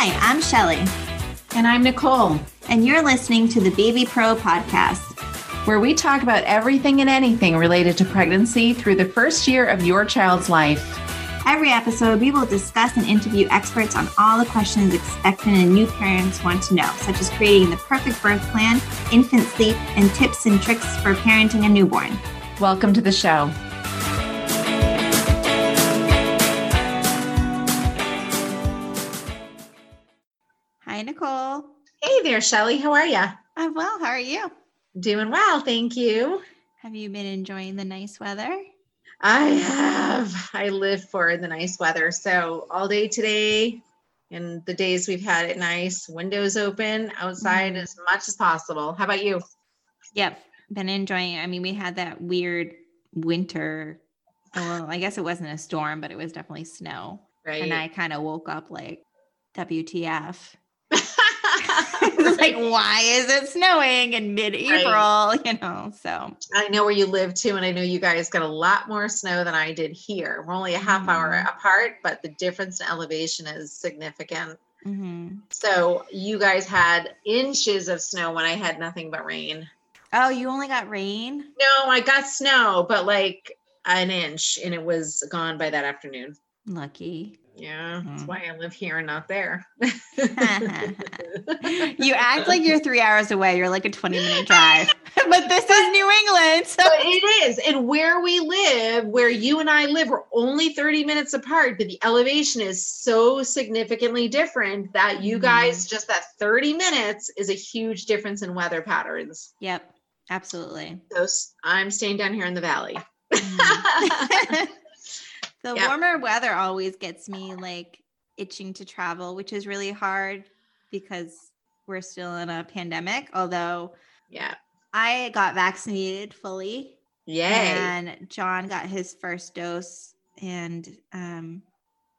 Hi, I'm Shelly. And I'm Nicole. And you're listening to the Baby Pro podcast, where we talk about everything and anything related to pregnancy through the first year of your child's life. Every episode, we will discuss and interview experts on all the questions expectant and new parents want to know, such as creating the perfect birth plan, infant sleep, and tips and tricks for parenting a newborn. Welcome to the show. Hi, Nicole. Hey there, Shelly. How are you? I'm well. How are you? Doing well, thank you. Have you been enjoying the nice weather? I have. I live for the nice weather. So all day today and the days we've had it nice, windows open, outside mm. as much as possible. How about you? Yep. Been enjoying it. I mean, we had that weird winter. Well, I guess it wasn't a storm, but it was definitely snow. Right. And I kind of woke up like, WTF like, why is it snowing in mid-April? Right. You know, so I know where you live too, and I know you guys got a lot more snow than I did here. We're only a half mm-hmm. hour apart, but the difference in elevation is significant. Mm-hmm. So you guys had inches of snow when I had nothing but rain. Oh, you only got rain? No, I got snow, but like an inch, and it was gone by that afternoon. Lucky. Yeah, that's mm. why I live here and not there. you act like you're three hours away. You're like a 20 minute drive, but this is New England. So. But it is. And where we live, where you and I live, we're only 30 minutes apart, but the elevation is so significantly different that you mm-hmm. guys, just that 30 minutes is a huge difference in weather patterns. Yep, absolutely. So I'm staying down here in the valley. The yeah. warmer weather always gets me like itching to travel, which is really hard because we're still in a pandemic. Although, yeah, I got vaccinated fully. Yay. And John got his first dose, and um,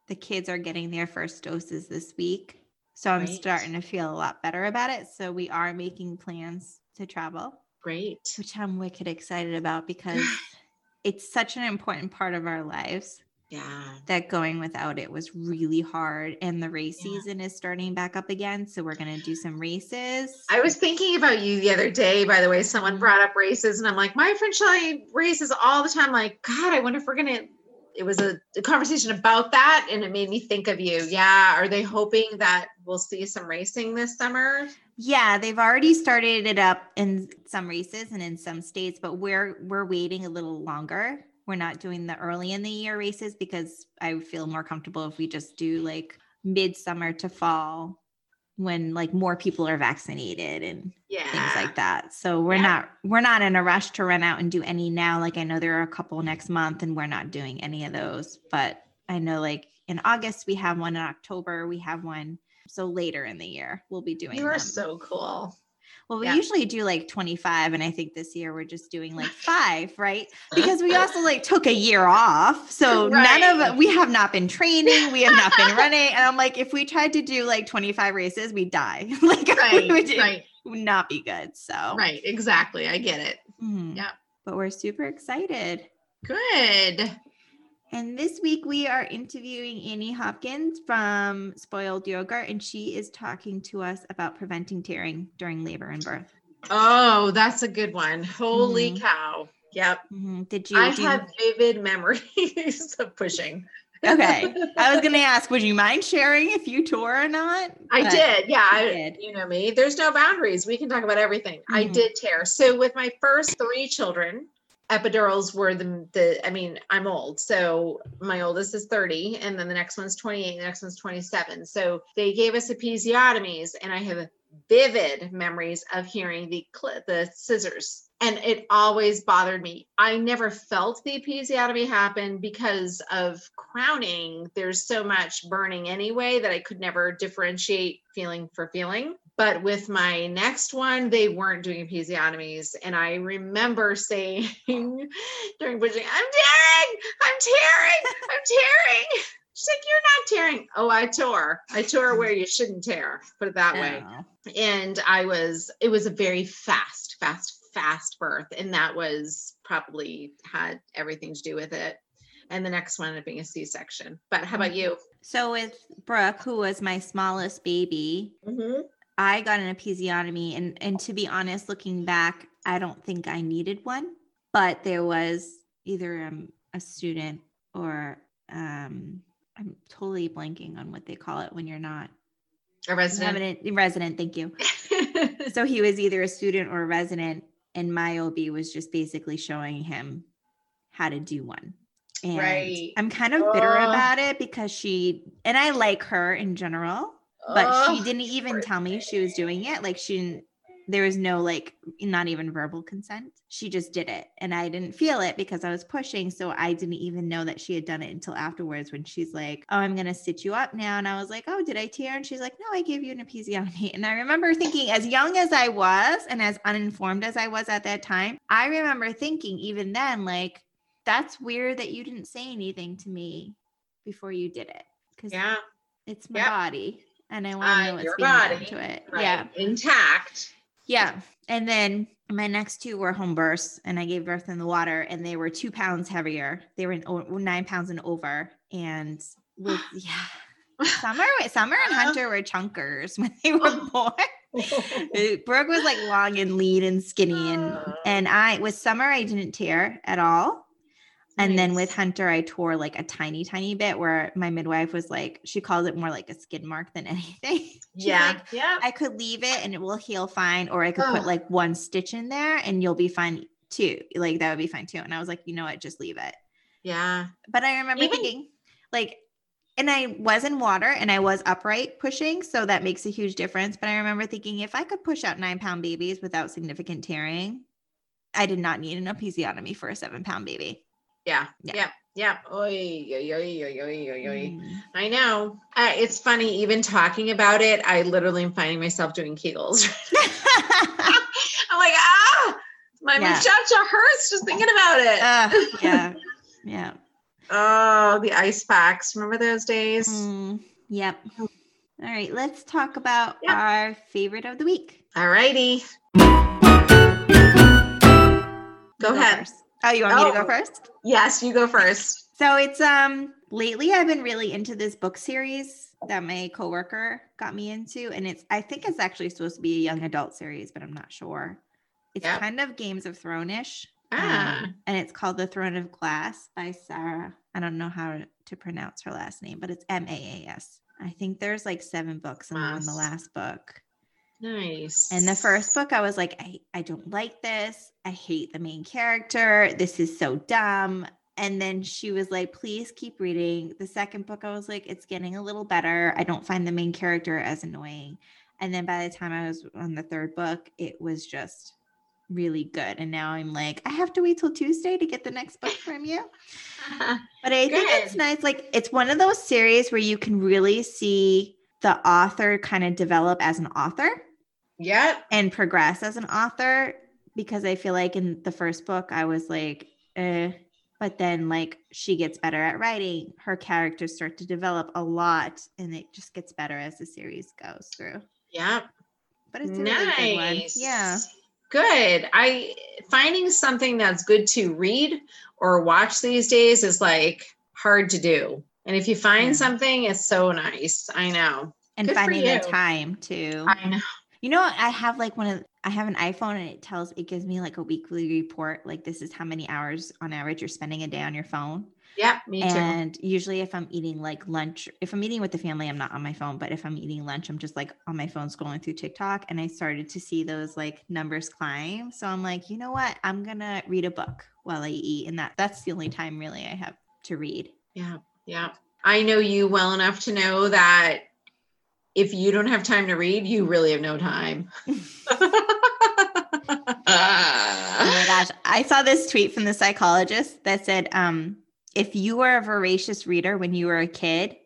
the kids are getting their first doses this week. So I'm Great. starting to feel a lot better about it. So we are making plans to travel. Great. Which I'm wicked excited about because it's such an important part of our lives yeah. that going without it was really hard and the race yeah. season is starting back up again so we're going to do some races. I was thinking about you the other day by the way someone mm-hmm. brought up races and i'm like my friend shelly races all the time like god i wonder if we're going to it was a, a, conversation about that and it made me think of you. Yeah are they hoping that we'll see some racing this summer? Yeah they've already started it up in some races and in some states but we're we're waiting a little longer we're not doing the early in the year races because I feel more comfortable if we just do like midsummer to fall when like more people are vaccinated and yeah. things like that. So we're yeah. not we're not in a rush to run out and do any now. Like I know there are a couple next month and we're not doing any of those, but I know like in August we have one in October, we have one so later in the year we'll be doing You are them. so cool. Well, we yeah. usually do like 25, and I think this year we're just doing like five, right? Because we also like took a year off. So right. none of we have not been training, we have not been running. And I'm like, if we tried to do like 25 races, we die. like right, would, right. would not be good. So right, exactly. I get it. Mm-hmm. Yeah. But we're super excited. Good. And this week we are interviewing Annie Hopkins from Spoiled Yogurt, and she is talking to us about preventing tearing during labor and birth. Oh, that's a good one. Holy mm-hmm. cow. Yep. Mm-hmm. Did you? I do have vivid memories of pushing. okay. I was going to ask, would you mind sharing if you tore or not? I but did. Yeah. I, did. You know me. There's no boundaries. We can talk about everything. Mm-hmm. I did tear. So, with my first three children, epidurals were the the I mean, I'm old. So my oldest is 30 and then the next one's 28, the next one's 27. So they gave us episiotomies and I have vivid memories of hearing the the scissors and it always bothered me. I never felt the episiotomy happen because of crowning. There's so much burning anyway that I could never differentiate feeling for feeling. But with my next one, they weren't doing episiotomies. And I remember saying during pushing, I'm tearing, I'm tearing, I'm tearing. She's like, You're not tearing. Oh, I tore. I tore where you shouldn't tear, put it that way. And I was, it was a very fast, fast, fast birth. And that was probably had everything to do with it. and the next one ended up being a C-section. But how about you? So with Brooke, who was my smallest baby, mm-hmm. I got an episiotomy, and and to be honest, looking back, I don't think I needed one, but there was either um, a student or um, I'm totally blanking on what they call it when you're not a resident. A resident, thank you. so he was either a student or a resident, and my OB was just basically showing him how to do one. And right. I'm kind of bitter oh. about it because she and I like her in general, but oh. she didn't even tell me she was doing it. Like she didn't there was no like not even verbal consent. She just did it and I didn't feel it because I was pushing. So I didn't even know that she had done it until afterwards when she's like, Oh, I'm gonna sit you up now. And I was like, Oh, did I tear? And she's like, No, I gave you an episiotomy. And I remember thinking, as young as I was and as uninformed as I was at that time, I remember thinking even then, like, that's weird that you didn't say anything to me before you did it. Cause yeah, it's my body and I want to uh, know what's being body, to it. Right. Yeah. Intact yeah. And then my next two were home births, and I gave birth in the water, and they were two pounds heavier. They were nine pounds and over. And with, yeah, Summer, Summer and uh-huh. Hunter were chunkers when they were born. Brooke was like long and lean and skinny, and and I with Summer I didn't tear at all. And nice. then with Hunter, I tore like a tiny, tiny bit where my midwife was like, she calls it more like a skin mark than anything. yeah. Like, yeah. I could leave it and it will heal fine, or I could oh. put like one stitch in there and you'll be fine too. Like that would be fine too. And I was like, you know what, just leave it. Yeah. But I remember Even- thinking, like, and I was in water and I was upright pushing. So that makes a huge difference. But I remember thinking if I could push out nine pound babies without significant tearing, I did not need an episiotomy for a seven pound baby. Yeah. Yeah. yeah. Yeah. Oy, oy, oy, oy, oy, oy, oy. Mm. I know. Uh, it's funny, even talking about it, I literally am finding myself doing Kegels. I'm like, ah, my yeah. muchacha hurts just thinking about it. Uh, yeah. Yeah. oh, the ice packs. Remember those days? Mm, yep. All right. Let's talk about yep. our favorite of the week. All righty. Go ahead. First. Oh, you want oh, me to go oh, first? Yes, you go first. So it's um lately I've been really into this book series that my coworker got me into, and it's I think it's actually supposed to be a young adult series, but I'm not sure. It's yep. kind of Games of Throne-ish. Ah. Um, and it's called The Throne of Glass by Sarah. I don't know how to pronounce her last name, but it's M A A S. I think there's like seven books, and on the last book. Nice. And the first book, I was like, I, I don't like this. I hate the main character. This is so dumb. And then she was like, please keep reading. The second book, I was like, it's getting a little better. I don't find the main character as annoying. And then by the time I was on the third book, it was just really good. And now I'm like, I have to wait till Tuesday to get the next book from you. but I think it's nice. Like, it's one of those series where you can really see the author kind of develop as an author. Yeah. And progress as an author because I feel like in the first book I was like, eh. But then like she gets better at writing, her characters start to develop a lot, and it just gets better as the series goes through. Yeah. But it's nice. really good one. Yeah. Good. I finding something that's good to read or watch these days is like hard to do. And if you find yeah. something, it's so nice. I know. And good finding the time too. I know. You know, I have like one of I have an iPhone and it tells it gives me like a weekly report. Like this is how many hours on average you're spending a day on your phone. Yeah, me too. And usually if I'm eating like lunch, if I'm eating with the family, I'm not on my phone. But if I'm eating lunch, I'm just like on my phone scrolling through TikTok. And I started to see those like numbers climb. So I'm like, you know what? I'm gonna read a book while I eat. And that that's the only time really I have to read. Yeah. Yeah. I know you well enough to know that if you don't have time to read, you really have no time. oh my gosh. I saw this tweet from the psychologist that said, um, if you were a voracious reader when you were a kid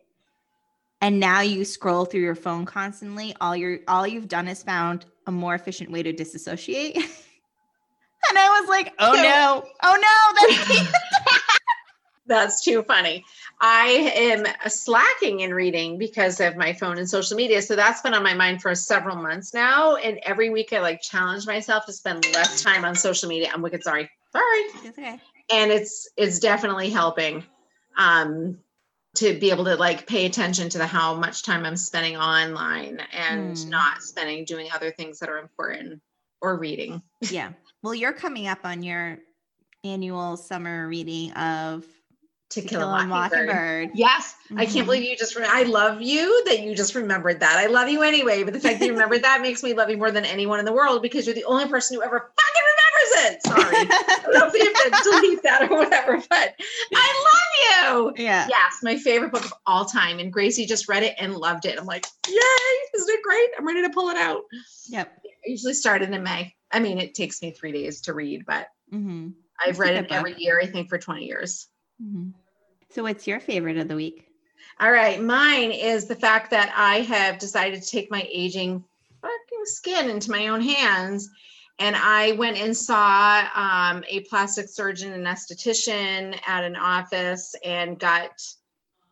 and now you scroll through your phone constantly, all you all you've done is found a more efficient way to disassociate. and I was like, oh no, oh no, that's that's too funny. I am slacking in reading because of my phone and social media. So that's been on my mind for several months now. And every week I like challenge myself to spend less time on social media. I'm wicked sorry. Sorry. It's okay. And it's it's definitely helping. um, to be able to like pay attention to the how much time I'm spending online and mm. not spending doing other things that are important or reading. yeah. Well, you're coming up on your annual summer reading of to, to kill, kill, a mockingbird. mockingbird. Yes, mm-hmm. I can't mm-hmm. believe you just. Re- I love you that you just remembered that. I love you anyway, but the fact that you remembered that makes me love you more than anyone in the world because you're the only person who ever fucking remembers it. Sorry, I don't know if you have to delete that or whatever, but I love you. Yeah. Yes, my favorite book of all time, and Gracie just read it and loved it. I'm like, yay! Isn't it great? I'm ready to pull it out. Yep. I usually started in May. I mean, it takes me three days to read, but mm-hmm. I've read it every year. I think for 20 years. Mm-hmm. So, what's your favorite of the week? All right. Mine is the fact that I have decided to take my aging fucking skin into my own hands. And I went and saw um, a plastic surgeon and esthetician at an office and got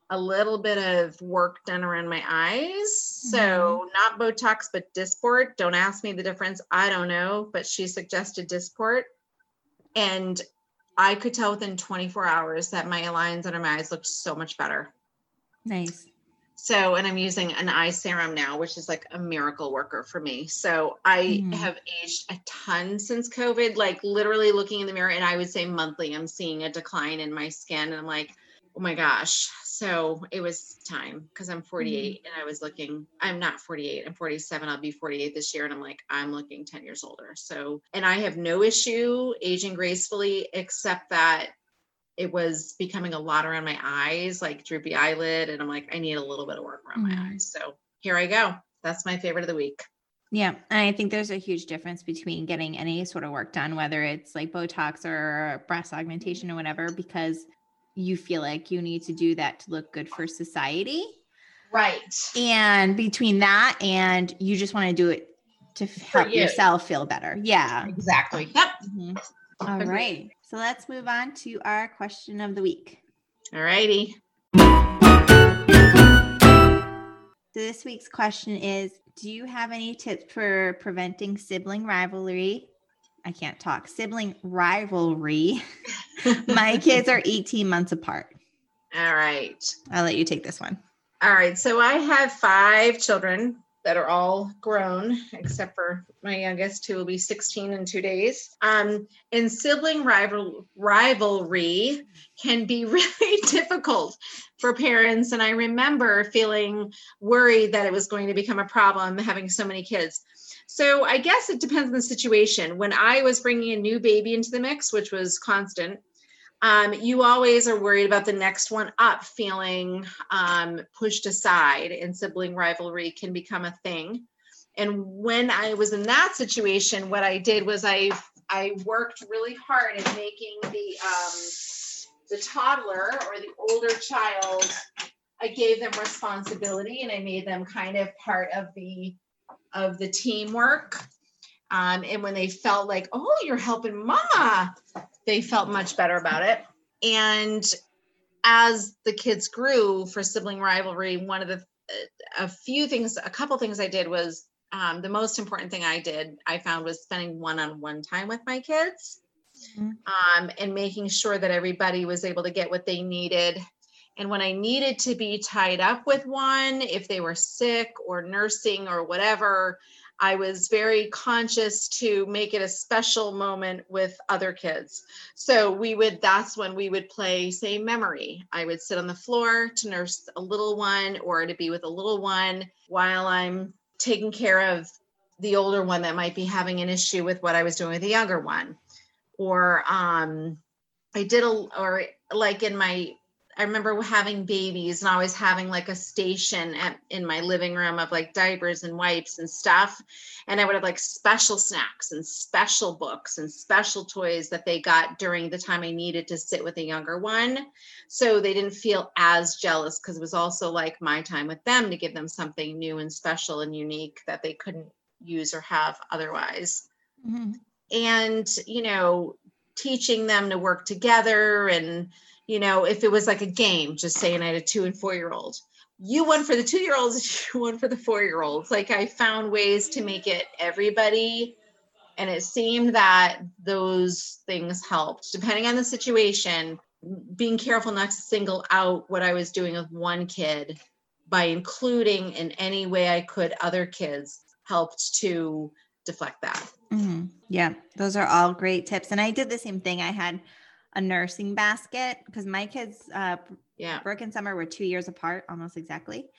a little bit of work done around my eyes. Mm-hmm. So, not Botox, but Dysport. Don't ask me the difference. I don't know, but she suggested Dysport. And I could tell within 24 hours that my lines under my eyes looked so much better. Nice. So, and I'm using an eye serum now, which is like a miracle worker for me. So, I mm. have aged a ton since COVID, like literally looking in the mirror, and I would say monthly, I'm seeing a decline in my skin. And I'm like, oh my gosh, so it was time because I'm 48 mm-hmm. and I was looking, I'm not 48, I'm 47. I'll be 48 this year. And I'm like, I'm looking 10 years older. So, and I have no issue aging gracefully, except that it was becoming a lot around my eyes, like droopy eyelid. And I'm like, I need a little bit of work around mm-hmm. my eyes. So here I go. That's my favorite of the week. Yeah. And I think there's a huge difference between getting any sort of work done, whether it's like Botox or breast augmentation or whatever, because you feel like you need to do that to look good for society. Right. And between that and you just want to do it to help you. yourself feel better. Yeah. Exactly. Yep. Mm-hmm. All Agreed. right. So let's move on to our question of the week. All righty. So this week's question is Do you have any tips for preventing sibling rivalry I can't talk, sibling rivalry. My kids are 18 months apart. All right. I'll let you take this one. All right. So I have five children that are all grown, except for my youngest, who will be 16 in two days. Um, and sibling rival rivalry can be really difficult for parents. And I remember feeling worried that it was going to become a problem having so many kids. So I guess it depends on the situation. When I was bringing a new baby into the mix, which was constant, um, you always are worried about the next one up feeling um, pushed aside, and sibling rivalry can become a thing. And when I was in that situation, what I did was I I worked really hard at making the um, the toddler or the older child. I gave them responsibility, and I made them kind of part of the of the teamwork. Um, and when they felt like, oh, you're helping mama, they felt much better about it. And as the kids grew for sibling rivalry, one of the a few things, a couple things I did was um, the most important thing I did, I found was spending one on one time with my kids mm-hmm. um, and making sure that everybody was able to get what they needed and when I needed to be tied up with one, if they were sick or nursing or whatever, I was very conscious to make it a special moment with other kids. So we would, that's when we would play, say, memory. I would sit on the floor to nurse a little one or to be with a little one while I'm taking care of the older one that might be having an issue with what I was doing with the younger one. Or um, I did a, or like in my I remember having babies and always having like a station at, in my living room of like diapers and wipes and stuff. And I would have like special snacks and special books and special toys that they got during the time I needed to sit with a younger one. So they didn't feel as jealous because it was also like my time with them to give them something new and special and unique that they couldn't use or have otherwise. Mm-hmm. And, you know, teaching them to work together and, you know, if it was like a game, just saying I had a two and four year old, you won for the two year olds, you won for the four year olds. Like I found ways to make it everybody. And it seemed that those things helped. Depending on the situation, being careful not to single out what I was doing with one kid by including in any way I could other kids helped to deflect that. Mm-hmm. Yeah, those are all great tips. And I did the same thing. I had a nursing basket because my kids, uh, yeah, Brooke and Summer were two years apart, almost exactly.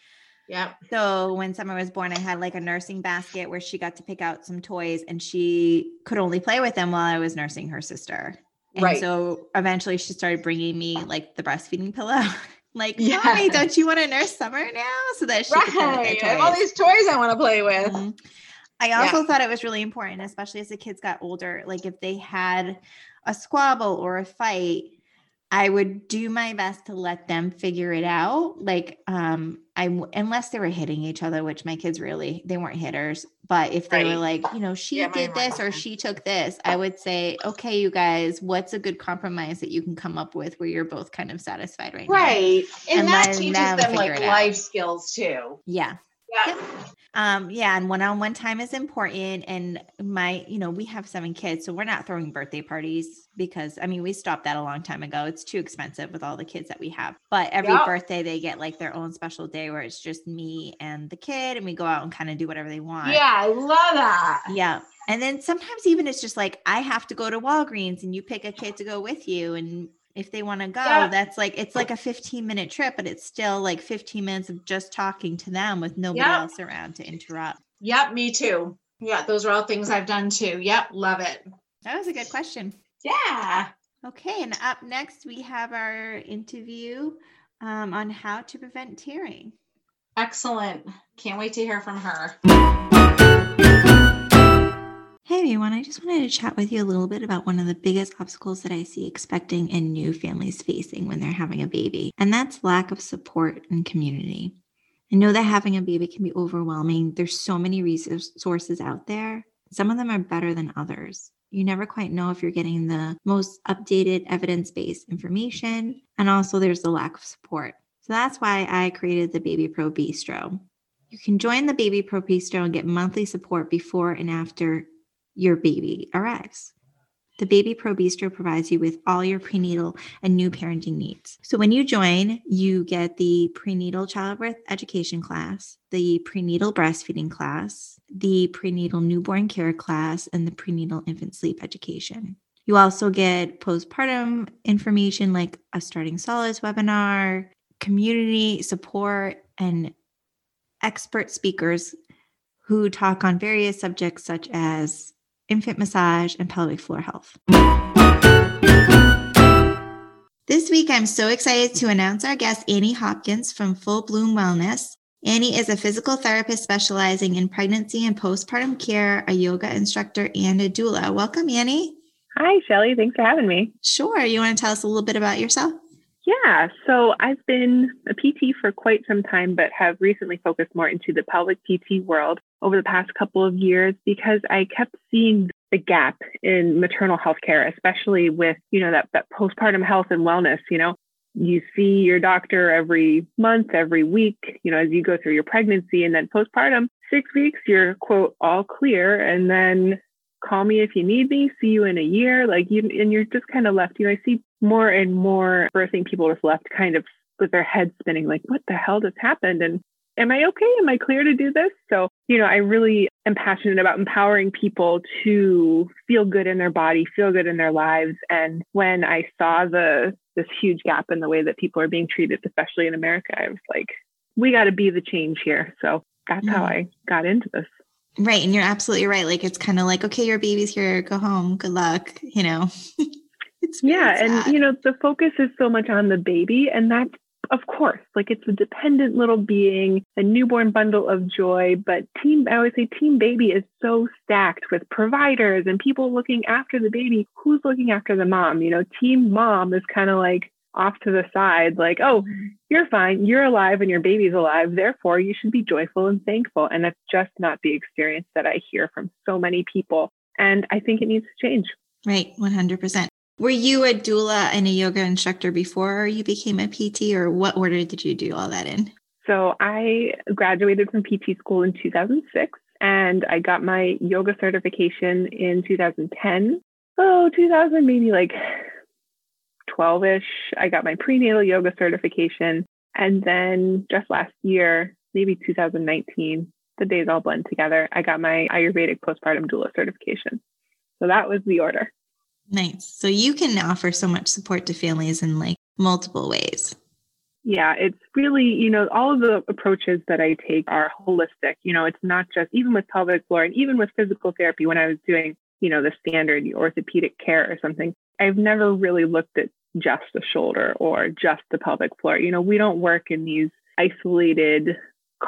Yeah. So when Summer was born, I had like a nursing basket where she got to pick out some toys and she could only play with them while I was nursing her sister. And right. so eventually she started bringing me like the breastfeeding pillow. like, yeah. mommy, don't you want to nurse Summer now? So that she right. I have all these toys I want to play with. Mm-hmm. I also yeah. thought it was really important, especially as the kids got older. Like if they had a squabble or a fight, I would do my best to let them figure it out. Like, um, I unless they were hitting each other, which my kids really they weren't hitters. But if they right. were like, you know, she yeah, did this or she took this, I would say, okay, you guys, what's a good compromise that you can come up with where you're both kind of satisfied right, right. now? Right, and, and that teaches them, them like life skills too. Yeah, yeah. Um, yeah, and one-on-one time is important. And my, you know, we have seven kids, so we're not throwing birthday parties because I mean we stopped that a long time ago. It's too expensive with all the kids that we have. But every yep. birthday they get like their own special day where it's just me and the kid, and we go out and kind of do whatever they want. Yeah, I love that. Yeah. And then sometimes even it's just like I have to go to Walgreens and you pick a kid to go with you and if they want to go yeah. that's like it's like a 15 minute trip but it's still like 15 minutes of just talking to them with nobody yep. else around to interrupt. Yep me too. Yeah those are all things i've done too. Yep love it. That was a good question. Yeah. Okay and up next we have our interview um, on how to prevent tearing. Excellent. Can't wait to hear from her Hey everyone, I just wanted to chat with you a little bit about one of the biggest obstacles that I see expecting and new families facing when they're having a baby, and that's lack of support and community. I know that having a baby can be overwhelming. There's so many resources out there. Some of them are better than others. You never quite know if you're getting the most updated evidence based information. And also, there's the lack of support. So that's why I created the Baby Pro Bistro. You can join the Baby Pro Bistro and get monthly support before and after your baby arrives. The Baby Pro Bistro provides you with all your prenatal and new parenting needs. So when you join, you get the prenatal childbirth education class, the prenatal breastfeeding class, the prenatal newborn care class, and the prenatal infant sleep education. You also get postpartum information like a starting solids webinar, community support, and expert speakers who talk on various subjects such as infant massage, and pelvic floor health. This week, I'm so excited to announce our guest, Annie Hopkins from Full Bloom Wellness. Annie is a physical therapist specializing in pregnancy and postpartum care, a yoga instructor, and a doula. Welcome, Annie. Hi, Shelly. Thanks for having me. Sure. You want to tell us a little bit about yourself? Yeah, so I've been a PT for quite some time, but have recently focused more into the pelvic PT world over the past couple of years because I kept seeing the gap in maternal health care, especially with, you know, that, that postpartum health and wellness, you know, you see your doctor every month, every week, you know, as you go through your pregnancy and then postpartum, six weeks, you're quote, all clear. And then call me if you need me, see you in a year. Like you, and you're just kind of left, you know, I see more and more birthing people just left kind of with their heads spinning, like, what the hell just happened? And am I okay? Am I clear to do this? So, you know, I really am passionate about empowering people to feel good in their body, feel good in their lives. And when I saw the this huge gap in the way that people are being treated, especially in America, I was like, we got to be the change here. So that's mm-hmm. how I got into this. Right. And you're absolutely right. Like it's kind of like, okay, your baby's here, go home, good luck, you know. yeah, and you know, the focus is so much on the baby, and that's of course, like it's a dependent little being, a newborn bundle of joy. But team, I always say team baby is so stacked with providers and people looking after the baby. Who's looking after the mom? You know, team mom is kind of like off to the side, like, oh, mm-hmm. you're fine, you're alive, and your baby's alive. Therefore, you should be joyful and thankful. And that's just not the experience that I hear from so many people. And I think it needs to change. Right, 100%. Were you a doula and a yoga instructor before you became a PT, or what order did you do all that in? So I graduated from PT school in 2006 and I got my yoga certification in 2010. Oh, 2000, maybe like 12 ish, I got my prenatal yoga certification. And then just last year, maybe 2019, the days all blend together, I got my Ayurvedic postpartum doula certification. So that was the order. Nice. So you can offer so much support to families in like multiple ways. Yeah, it's really, you know, all of the approaches that I take are holistic. You know, it's not just even with pelvic floor and even with physical therapy when I was doing, you know, the standard orthopedic care or something, I've never really looked at just the shoulder or just the pelvic floor. You know, we don't work in these isolated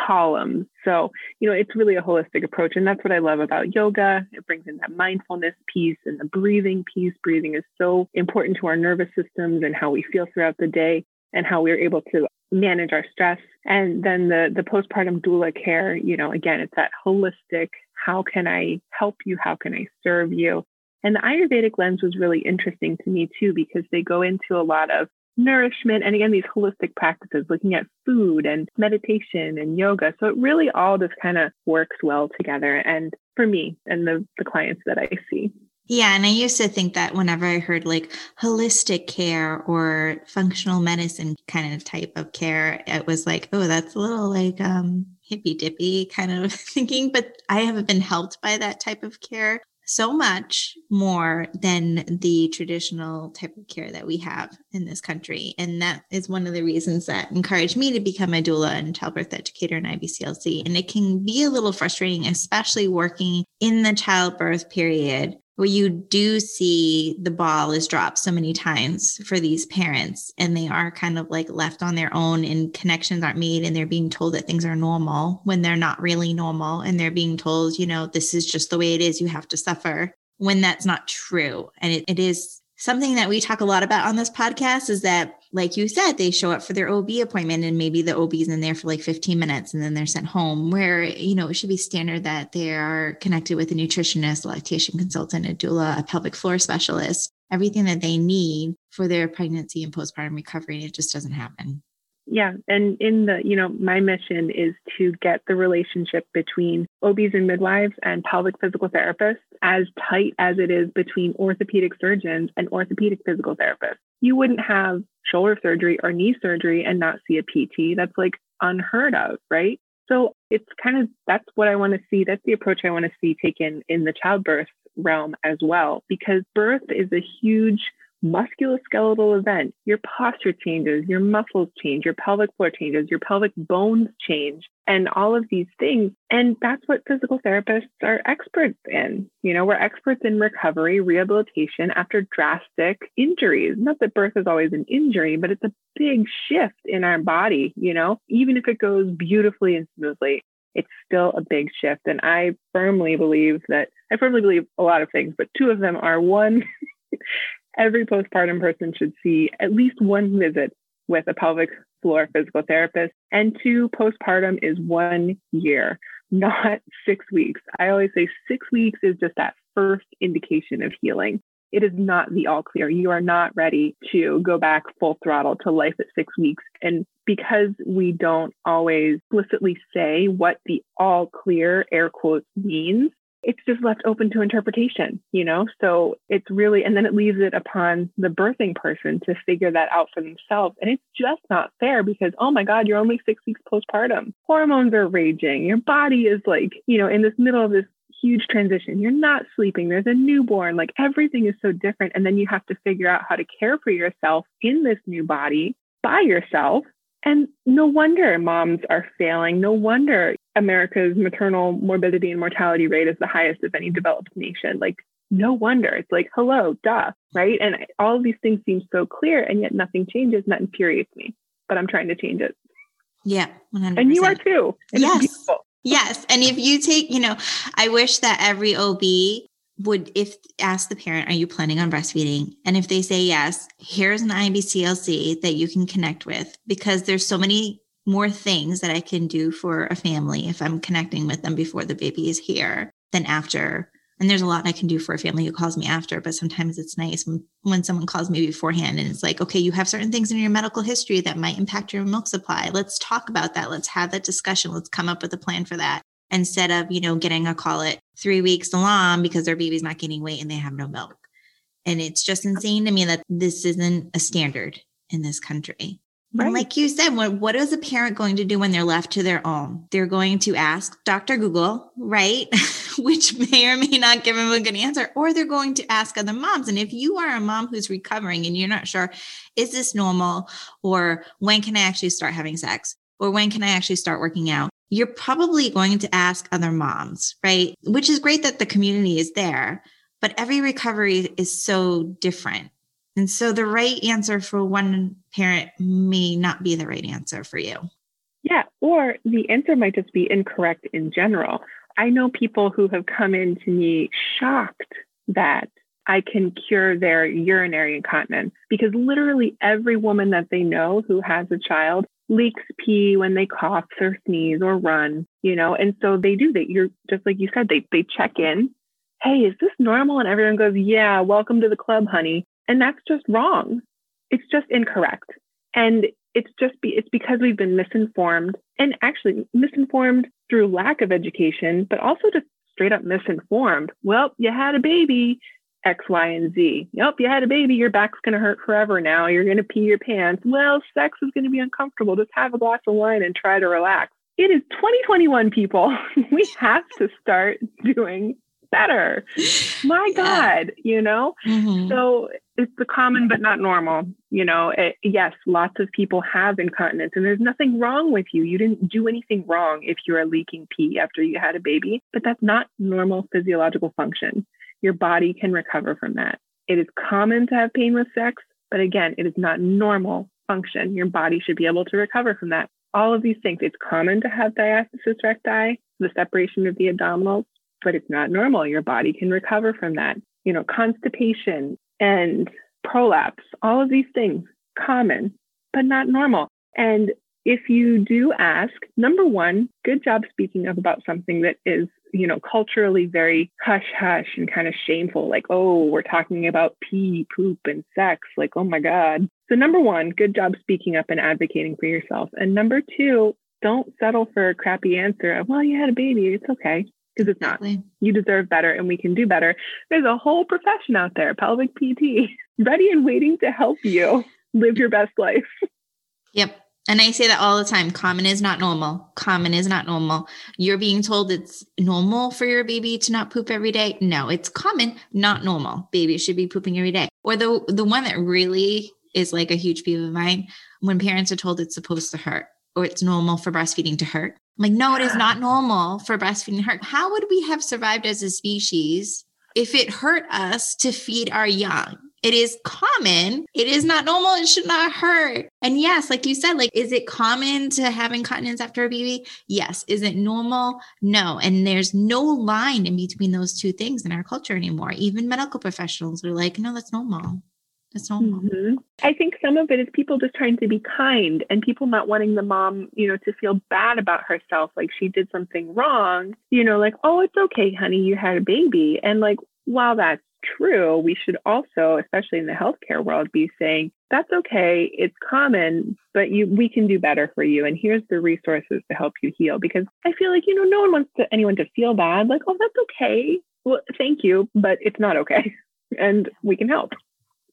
columns. So, you know, it's really a holistic approach. And that's what I love about yoga. It brings in that mindfulness piece and the breathing piece. Breathing is so important to our nervous systems and how we feel throughout the day and how we're able to manage our stress. And then the the postpartum doula care, you know, again, it's that holistic, how can I help you? How can I serve you? And the Ayurvedic lens was really interesting to me too, because they go into a lot of nourishment and again these holistic practices looking at food and meditation and yoga. So it really all just kind of works well together and for me and the, the clients that i see. Yeah and i used to think that whenever i heard like holistic care or functional medicine kind of type of care it was like oh that's a little like um hippy dippy kind of thinking but i haven't been helped by that type of care so much more than the traditional type of care that we have in this country. And that is one of the reasons that encouraged me to become a doula and childbirth educator in IBCLC. And it can be a little frustrating, especially working in the childbirth period where you do see the ball is dropped so many times for these parents and they are kind of like left on their own and connections aren't made and they're being told that things are normal when they're not really normal and they're being told you know this is just the way it is you have to suffer when that's not true. And it, it is something that we talk a lot about on this podcast is that like you said they show up for their ob appointment and maybe the ob's in there for like 15 minutes and then they're sent home where you know it should be standard that they are connected with a nutritionist a lactation consultant a doula a pelvic floor specialist everything that they need for their pregnancy and postpartum recovery it just doesn't happen yeah. And in the, you know, my mission is to get the relationship between OBs and midwives and pelvic physical therapists as tight as it is between orthopedic surgeons and orthopedic physical therapists. You wouldn't have shoulder surgery or knee surgery and not see a PT. That's like unheard of, right? So it's kind of that's what I want to see. That's the approach I want to see taken in the childbirth realm as well, because birth is a huge musculoskeletal event, your posture changes, your muscles change, your pelvic floor changes, your pelvic bones change, and all of these things. And that's what physical therapists are experts in. You know, we're experts in recovery, rehabilitation after drastic injuries. Not that birth is always an injury, but it's a big shift in our body, you know, even if it goes beautifully and smoothly. It's still a big shift. And I firmly believe that I firmly believe a lot of things, but two of them are one, every postpartum person should see at least one visit with a pelvic floor physical therapist. And two, postpartum is one year, not six weeks. I always say six weeks is just that first indication of healing. It is not the all clear. You are not ready to go back full throttle to life at six weeks. And because we don't always explicitly say what the all clear air quotes means, it's just left open to interpretation, you know? So it's really, and then it leaves it upon the birthing person to figure that out for themselves. And it's just not fair because, oh my God, you're only six weeks postpartum. Hormones are raging. Your body is like, you know, in this middle of this huge transition. You're not sleeping. There's a newborn. Like everything is so different. And then you have to figure out how to care for yourself in this new body by yourself. And no wonder moms are failing. No wonder America's maternal morbidity and mortality rate is the highest of any developed nation. Like, no wonder. It's like, hello, duh, right? And all of these things seem so clear, and yet nothing changes, and that infuriates me. But I'm trying to change it. Yeah, 100%. and you are too. Yes, yes. And if you take, you know, I wish that every OB would, if ask the parent, "Are you planning on breastfeeding?" And if they say yes, here's an IBCLC that you can connect with because there's so many more things that I can do for a family if I'm connecting with them before the baby is here than after. And there's a lot I can do for a family who calls me after, but sometimes it's nice when, when someone calls me beforehand and it's like, okay, you have certain things in your medical history that might impact your milk supply. Let's talk about that. Let's have that discussion. Let's come up with a plan for that instead of, you know, getting a call at three weeks along because their baby's not gaining weight and they have no milk. And it's just insane to me that this isn't a standard in this country. Right. And like you said, what, what is a parent going to do when they're left to their own? They're going to ask Dr. Google, right? Which may or may not give them a good answer, or they're going to ask other moms. And if you are a mom who's recovering and you're not sure, is this normal? Or when can I actually start having sex? Or when can I actually start working out? You're probably going to ask other moms, right? Which is great that the community is there, but every recovery is so different. And so the right answer for one parent may not be the right answer for you. Yeah, or the answer might just be incorrect in general. I know people who have come in to me shocked that I can cure their urinary incontinence because literally every woman that they know who has a child leaks pee when they cough or sneeze or run, you know, and so they do that. You're just like you said, they they check in. Hey, is this normal? And everyone goes, Yeah, welcome to the club, honey. And that's just wrong. It's just incorrect. And it's just be, it's because we've been misinformed and actually misinformed through lack of education, but also just straight up misinformed. Well, you had a baby, X, Y, and Z. Yep, you had a baby, your back's going to hurt forever now. You're going to pee your pants. Well, sex is going to be uncomfortable. Just have a glass of wine and try to relax. It is 2021, people. we have to start doing better. My yeah. God, you know? Mm-hmm. So it's the common but not normal. You know, it, yes, lots of people have incontinence and there's nothing wrong with you. You didn't do anything wrong if you are leaking pee after you had a baby, but that's not normal physiological function. Your body can recover from that. It is common to have pain with sex, but again, it is not normal function. Your body should be able to recover from that. All of these things. It's common to have diastasis recti, the separation of the abdominals, but it's not normal. Your body can recover from that. You know, constipation and prolapse, all of these things, common, but not normal. And if you do ask, number one, good job speaking up about something that is, you know, culturally very hush hush and kind of shameful, like, oh, we're talking about pee, poop, and sex. Like, oh my God. So, number one, good job speaking up and advocating for yourself. And number two, don't settle for a crappy answer of, well, you had a baby. It's okay because it's not. You deserve better and we can do better. There's a whole profession out there, pelvic PT, ready and waiting to help you live your best life. Yep. And I say that all the time. Common is not normal. Common is not normal. You're being told it's normal for your baby to not poop every day. No, it's common, not normal. Babies should be pooping every day. Or the the one that really is like a huge peeve of mine when parents are told it's supposed to hurt or it's normal for breastfeeding to hurt. I'm like, no, it is not normal for breastfeeding to hurt. How would we have survived as a species if it hurt us to feed our young? It is common. It is not normal. It should not hurt. And yes, like you said, like, is it common to have incontinence after a baby? Yes. Is it normal? No. And there's no line in between those two things in our culture anymore. Even medical professionals are like, no, that's normal. That's normal. Mm-hmm. I think some of it is people just trying to be kind and people not wanting the mom, you know, to feel bad about herself, like she did something wrong, you know, like, oh, it's okay, honey, you had a baby. And like, while that's true, we should also, especially in the healthcare world, be saying, that's okay, it's common, but you we can do better for you. And here's the resources to help you heal. Because I feel like, you know, no one wants to, anyone to feel bad, like, oh, that's okay. Well, thank you, but it's not okay. And we can help.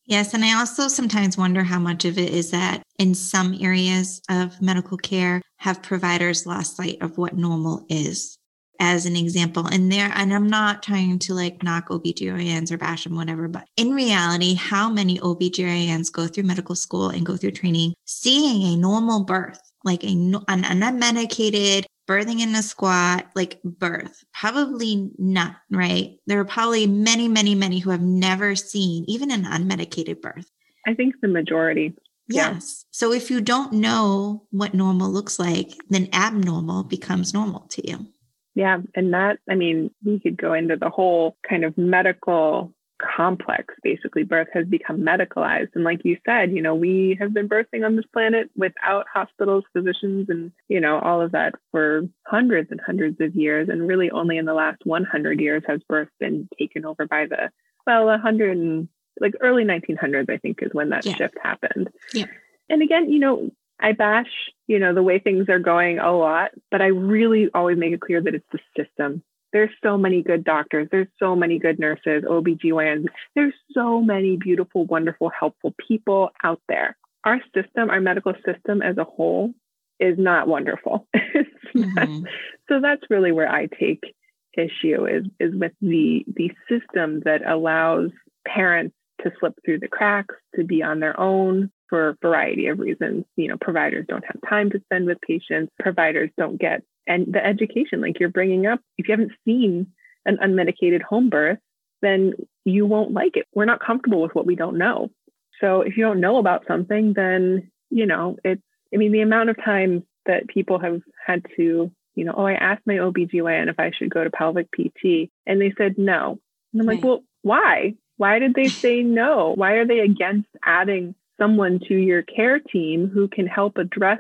Yes. And I also sometimes wonder how much of it is that in some areas of medical care have providers lost sight of what normal is. As an example, and there, and I'm not trying to like knock OBGYNs or bash them, whatever, but in reality, how many OBGYNs go through medical school and go through training seeing a normal birth, like a, an unmedicated birthing in a squat, like birth, probably not, right? There are probably many, many, many who have never seen even an unmedicated birth. I think the majority. Yes. Yeah. So if you don't know what normal looks like, then abnormal becomes normal to you. Yeah. And that, I mean, we could go into the whole kind of medical complex. Basically, birth has become medicalized. And like you said, you know, we have been birthing on this planet without hospitals, physicians, and, you know, all of that for hundreds and hundreds of years. And really only in the last 100 years has birth been taken over by the, well, 100 and like early 1900s, I think, is when that yeah. shift happened. Yeah. And again, you know, I bash, you know, the way things are going a lot, but I really always make it clear that it's the system There's so many good doctors. There's so many good nurses, OBGYNs. There's so many beautiful, wonderful, helpful people out there. Our system, our medical system as a whole, is not wonderful. mm-hmm. so that's really where I take issue is is with the the system that allows parents to slip through the cracks, to be on their own for a variety of reasons. You know, providers don't have time to spend with patients. Providers don't get and the education like you're bringing up. If you haven't seen an unmedicated home birth, then you won't like it. We're not comfortable with what we don't know. So if you don't know about something, then you know it's. I mean, the amount of times that people have had to you know, oh, I asked my OBGYN if I should go to pelvic PT and they said no. And I'm right. like, well, why? Why did they say no? Why are they against adding someone to your care team who can help address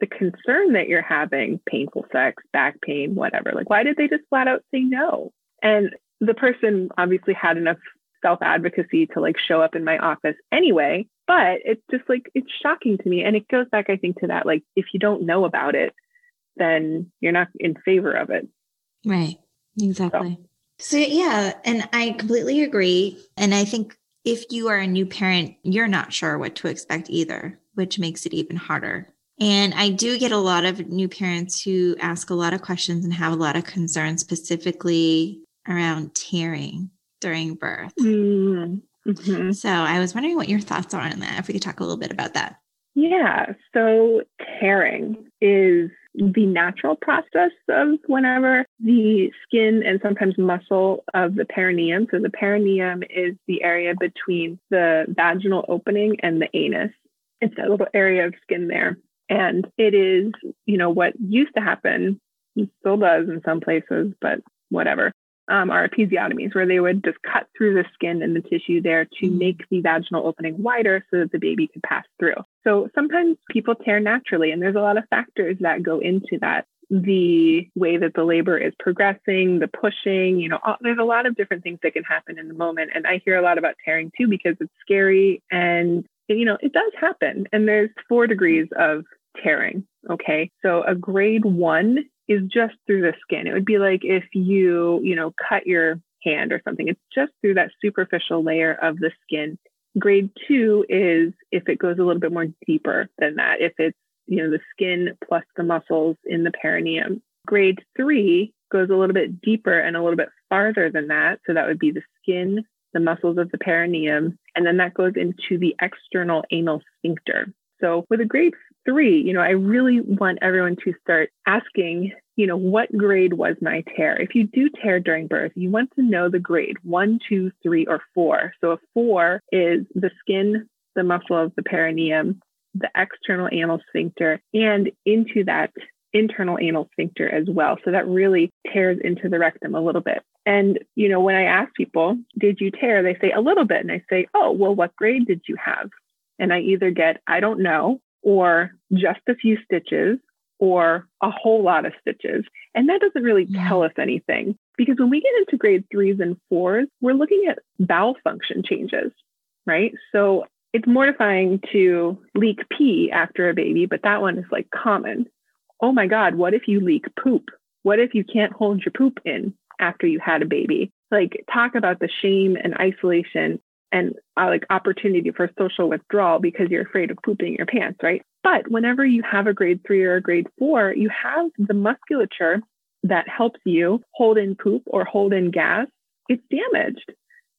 the concern that you're having, painful sex, back pain, whatever? Like, why did they just flat out say no? And the person obviously had enough self advocacy to like show up in my office anyway. But it's just like, it's shocking to me. And it goes back, I think, to that like, if you don't know about it, then you're not in favor of it. Right. Exactly. So. so, yeah, and I completely agree. And I think if you are a new parent, you're not sure what to expect either, which makes it even harder. And I do get a lot of new parents who ask a lot of questions and have a lot of concerns, specifically around tearing during birth. Mm-hmm. So I was wondering what your thoughts are on that, if we could talk a little bit about that. Yeah. So tearing is the natural process of whenever the skin and sometimes muscle of the perineum. So the perineum is the area between the vaginal opening and the anus. It's that little area of skin there. And it is, you know, what used to happen, still does in some places, but whatever, um, are episiotomies, where they would just cut through the skin and the tissue there to mm-hmm. make the vaginal opening wider so that the baby could pass through. So sometimes people tear naturally, and there's a lot of factors that go into that. The way that the labor is progressing, the pushing, you know, all, there's a lot of different things that can happen in the moment. And I hear a lot about tearing too because it's scary and, you know, it does happen. And there's four degrees of tearing. Okay. So a grade one is just through the skin. It would be like if you, you know, cut your hand or something. It's just through that superficial layer of the skin. Grade two is if it goes a little bit more deeper than that, if it's, you know, the skin plus the muscles in the perineum. Grade three goes a little bit deeper and a little bit farther than that. So that would be the skin, the muscles of the perineum, and then that goes into the external anal sphincter. So with a grade three, you know, I really want everyone to start asking, you know, what grade was my tear? If you do tear during birth, you want to know the grade one, two, three, or four. So a four is the skin, the muscle of the perineum, the external anal sphincter, and into that internal anal sphincter as well. So that really tears into the rectum a little bit. And, you know, when I ask people, did you tear? They say a little bit. And I say, oh, well, what grade did you have? And I either get, I don't know, or just a few stitches or a whole lot of stitches. And that doesn't really mm. tell us anything because when we get into grade threes and fours, we're looking at bowel function changes, right? So it's mortifying to leak pee after a baby, but that one is like common. Oh my God, what if you leak poop? What if you can't hold your poop in after you had a baby? Like, talk about the shame and isolation and uh, like opportunity for social withdrawal because you're afraid of pooping your pants, right? But whenever you have a grade three or a grade four, you have the musculature that helps you hold in poop or hold in gas. It's damaged,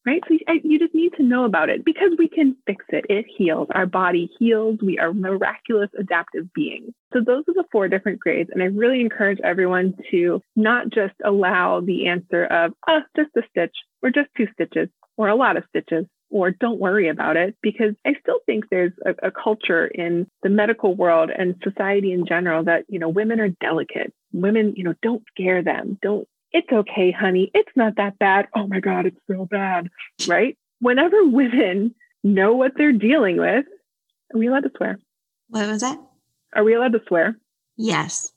right? So you just need to know about it because we can fix it. It heals. Our body heals. We are miraculous adaptive beings. So those are the four different grades. And I really encourage everyone to not just allow the answer of, oh, just a stitch or just two stitches or a lot of stitches or don't worry about it because I still think there's a, a, culture in the medical world and society in general that, you know, women are delicate. Women, you know, don't scare them. Don't, it's okay, honey. It's not that bad. Oh my God, it's so bad. Right? Whenever women know what they're dealing with, are we allowed to swear? What was that? Are we allowed to swear? Yes.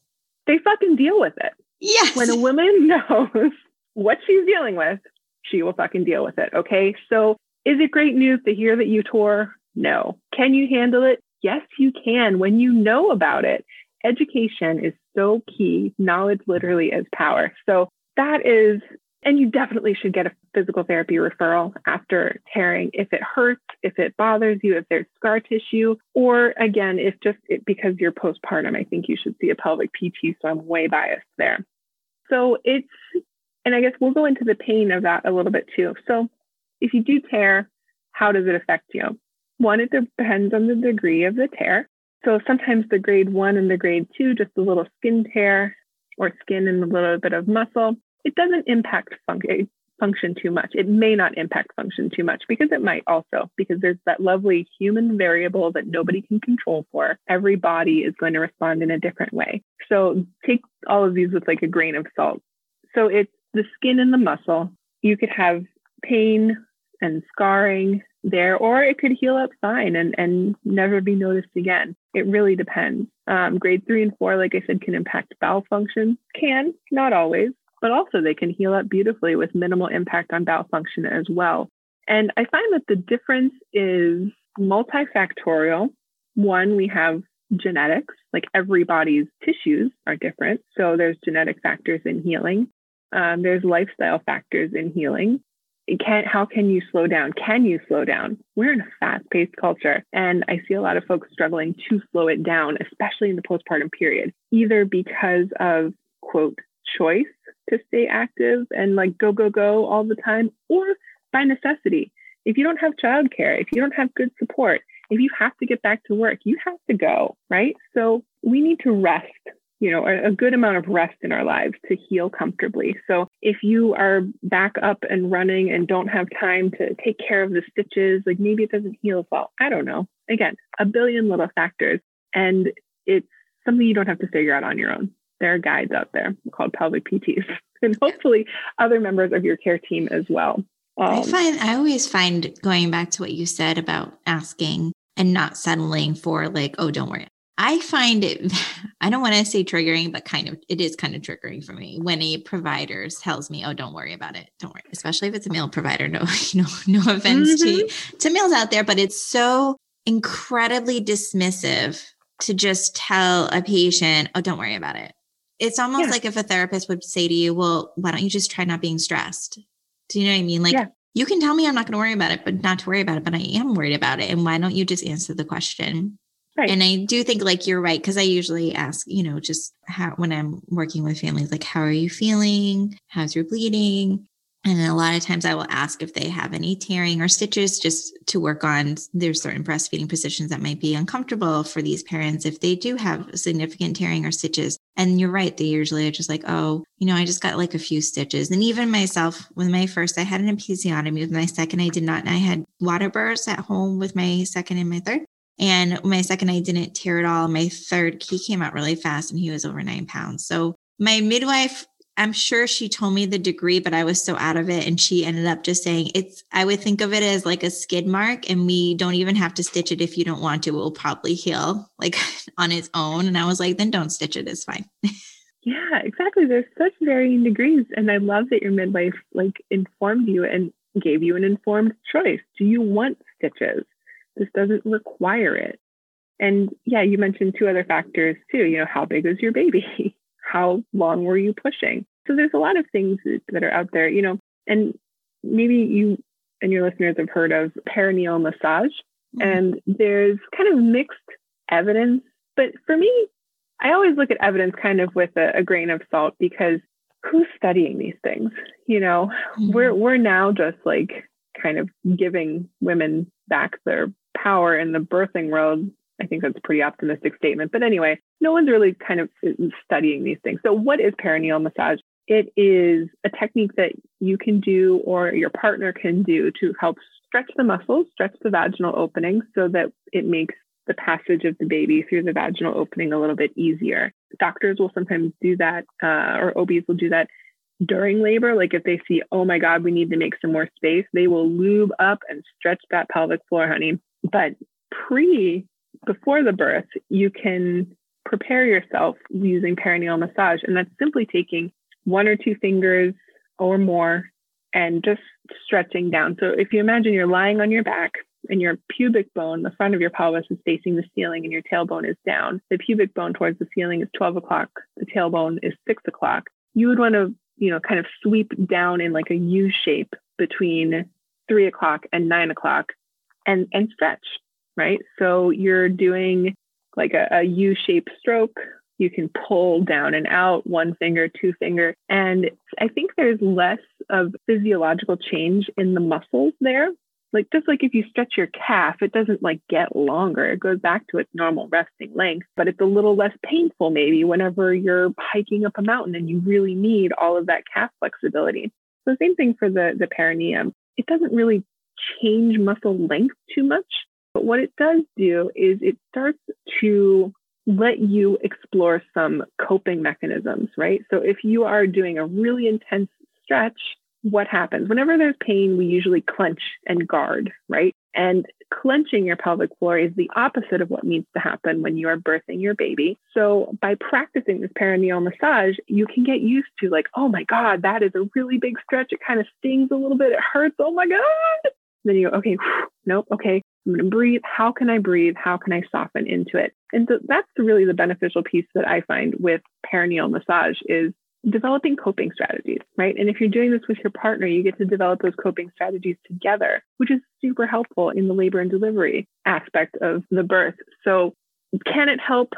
They fucking deal with it. Yes. When a woman knows what she's dealing with, she will fucking deal with it. Okay. So is it great news to hear that you tore? No. Can you handle it? Yes, you can when you know about it. Education is so key. Knowledge literally is power. So that is and you definitely should get a physical therapy referral after tearing if it hurts, if it bothers you, if there's scar tissue, or again, if just it, because you're postpartum, I think you should see a pelvic PT. So I'm way biased there. So it's, and I guess we'll go into the pain of that a little bit too. So if you do tear, how does it affect you? One, it depends on the degree of the tear. So sometimes the grade one and the grade two, just a little skin tear or skin and a little bit of muscle it doesn't impact fun- eh, function too much. It may not impact function too much because it might also, because there's that lovely human variable that nobody can control for. Every body is going to respond in a different way. So take all of these with like a grain of salt. So it's the skin and the muscle. You could have pain and scarring there, or it could heal up fine and, and never be noticed again. It really depends. Um, grade three and four, like I said, can impact bowel function. Can, not always but also they can heal up beautifully with minimal impact on bowel function as well. And I find that the difference is multifactorial. One, we have genetics, like everybody's tissues are different. So there's genetic factors in healing. Um, there's lifestyle factors in healing. Can, how can you slow down? Can you slow down? We're in a fast paced culture, and I see a lot of folks struggling to slow it down, especially in the postpartum period, either because of quote choice to stay active and like go, go, go all the time, or by necessity. If you don't have childcare, if you don't have good support, if you have to get back to work, you have to go, right? So we need to rest, you know, a, a good amount of rest in our lives to heal comfortably. So if you are back up and running and don't have time to take care of the stitches, like maybe it doesn't heal as well. I don't know. Again, a billion little factors. And it's something you don't have to figure out on your own there are guides out there called pelvic PTs, and hopefully other members of your care team as well. Um, I find I always find going back to what you said about asking and not settling for like, oh, don't worry. I find it, I don't want to say triggering, but kind of, it is kind of triggering for me when a provider tells me, oh, don't worry about it. Don't worry. Especially if it's a male provider. No, you know, no offense mm-hmm. to, to males out there, but it's so incredibly dismissive to just tell a patient, oh, don't worry about it. It's almost yeah. like if a therapist would say to you, well, why don't you just try not being stressed? Do you know what I mean? Like, yeah. you can tell me I'm not going to worry about it, but not to worry about it, but I am worried about it. And why don't you just answer the question? Right. And I do think like you're right because I usually ask, you know, just how when I'm working with families, like how are you feeling? How's your bleeding? And a lot of times I will ask if they have any tearing or stitches just to work on. There's certain breastfeeding positions that might be uncomfortable for these parents if they do have significant tearing or stitches. And you're right, they usually are just like, oh, you know, I just got like a few stitches. And even myself, with my first, I had an episiotomy. With my second, I did not. And I had water bursts at home with my second and my third. And my second, I didn't tear at all. My third, he came out really fast and he was over nine pounds. So my midwife I'm sure she told me the degree, but I was so out of it. And she ended up just saying it's, I would think of it as like a skid mark, and we don't even have to stitch it if you don't want to. It will probably heal like on its own. And I was like, then don't stitch it. It's fine. yeah, exactly. There's such varying degrees. And I love that your midwife like informed you and gave you an informed choice. Do you want stitches? This doesn't require it. And yeah, you mentioned two other factors too. You know, how big is your baby? how long were you pushing? So there's a lot of things that are out there, you know, and maybe you and your listeners have heard of perineal massage, mm-hmm. and there's kind of mixed evidence. But for me, I always look at evidence kind of with a, a grain of salt because who's studying these things? You know, mm-hmm. we're we're now just like kind of giving women back their power in the birthing world I think that's a pretty optimistic statement. But anyway, no one's really kind of studying these things. So, what is perineal massage? It is a technique that you can do or your partner can do to help stretch the muscles, stretch the vaginal opening so that it makes the passage of the baby through the vaginal opening a little bit easier. Doctors will sometimes do that, uh, or OBs will do that during labor. Like if they see, oh my God, we need to make some more space, they will lube up and stretch that pelvic floor, honey. But pre before the birth, you can prepare yourself using perineal massage. And that's simply taking one or two fingers or more and just stretching down. So if you imagine you're lying on your back and your pubic bone, the front of your pelvis is facing the ceiling and your tailbone is down, the pubic bone towards the ceiling is 12 o'clock, the tailbone is 6 o'clock. You would want to you know, kind of sweep down in like a U shape between three o'clock and nine o'clock and, and stretch, right? So you're doing like a, a U shaped stroke. You can pull down and out one finger, two finger. And I think there's less of physiological change in the muscles there like just like if you stretch your calf, it doesn't like get longer. It goes back to its normal resting length, but it's a little less painful maybe whenever you're hiking up a mountain and you really need all of that calf flexibility. So same thing for the the perineum. It doesn't really change muscle length too much, but what it does do is it starts to let you explore some coping mechanisms, right? So if you are doing a really intense stretch what happens? Whenever there's pain, we usually clench and guard, right? And clenching your pelvic floor is the opposite of what needs to happen when you are birthing your baby. So by practicing this perineal massage, you can get used to like, oh my God, that is a really big stretch. It kind of stings a little bit. It hurts. Oh my God. Then you go, okay, whew, nope, okay, I'm going to breathe. How can I breathe? How can I soften into it? And so that's really the beneficial piece that I find with perineal massage is developing coping strategies, right? And if you're doing this with your partner, you get to develop those coping strategies together, which is super helpful in the labor and delivery aspect of the birth. So, can it help?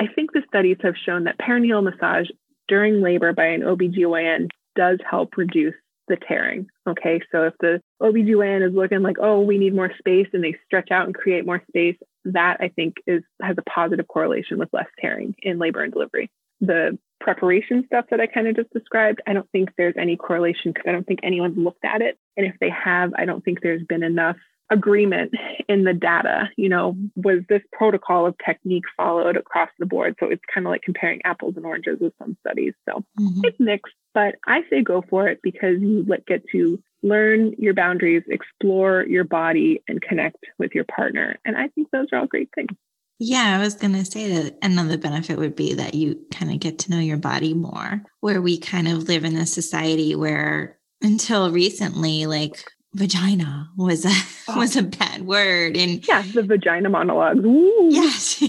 I think the studies have shown that perineal massage during labor by an OBGYN does help reduce the tearing. Okay, so if the OBGYN is looking like, oh, we need more space and they stretch out and create more space, that I think is has a positive correlation with less tearing in labor and delivery. The preparation stuff that I kind of just described, I don't think there's any correlation because I don't think anyone's looked at it. And if they have, I don't think there's been enough agreement in the data. You know, was this protocol of technique followed across the board? So it's kind of like comparing apples and oranges with some studies. So mm-hmm. it's mixed, but I say go for it because you get to learn your boundaries, explore your body, and connect with your partner. And I think those are all great things. Yeah, I was going to say that another benefit would be that you kind of get to know your body more, where we kind of live in a society where until recently, like vagina was a oh. was a oh. bad word and yeah the vagina monologues yes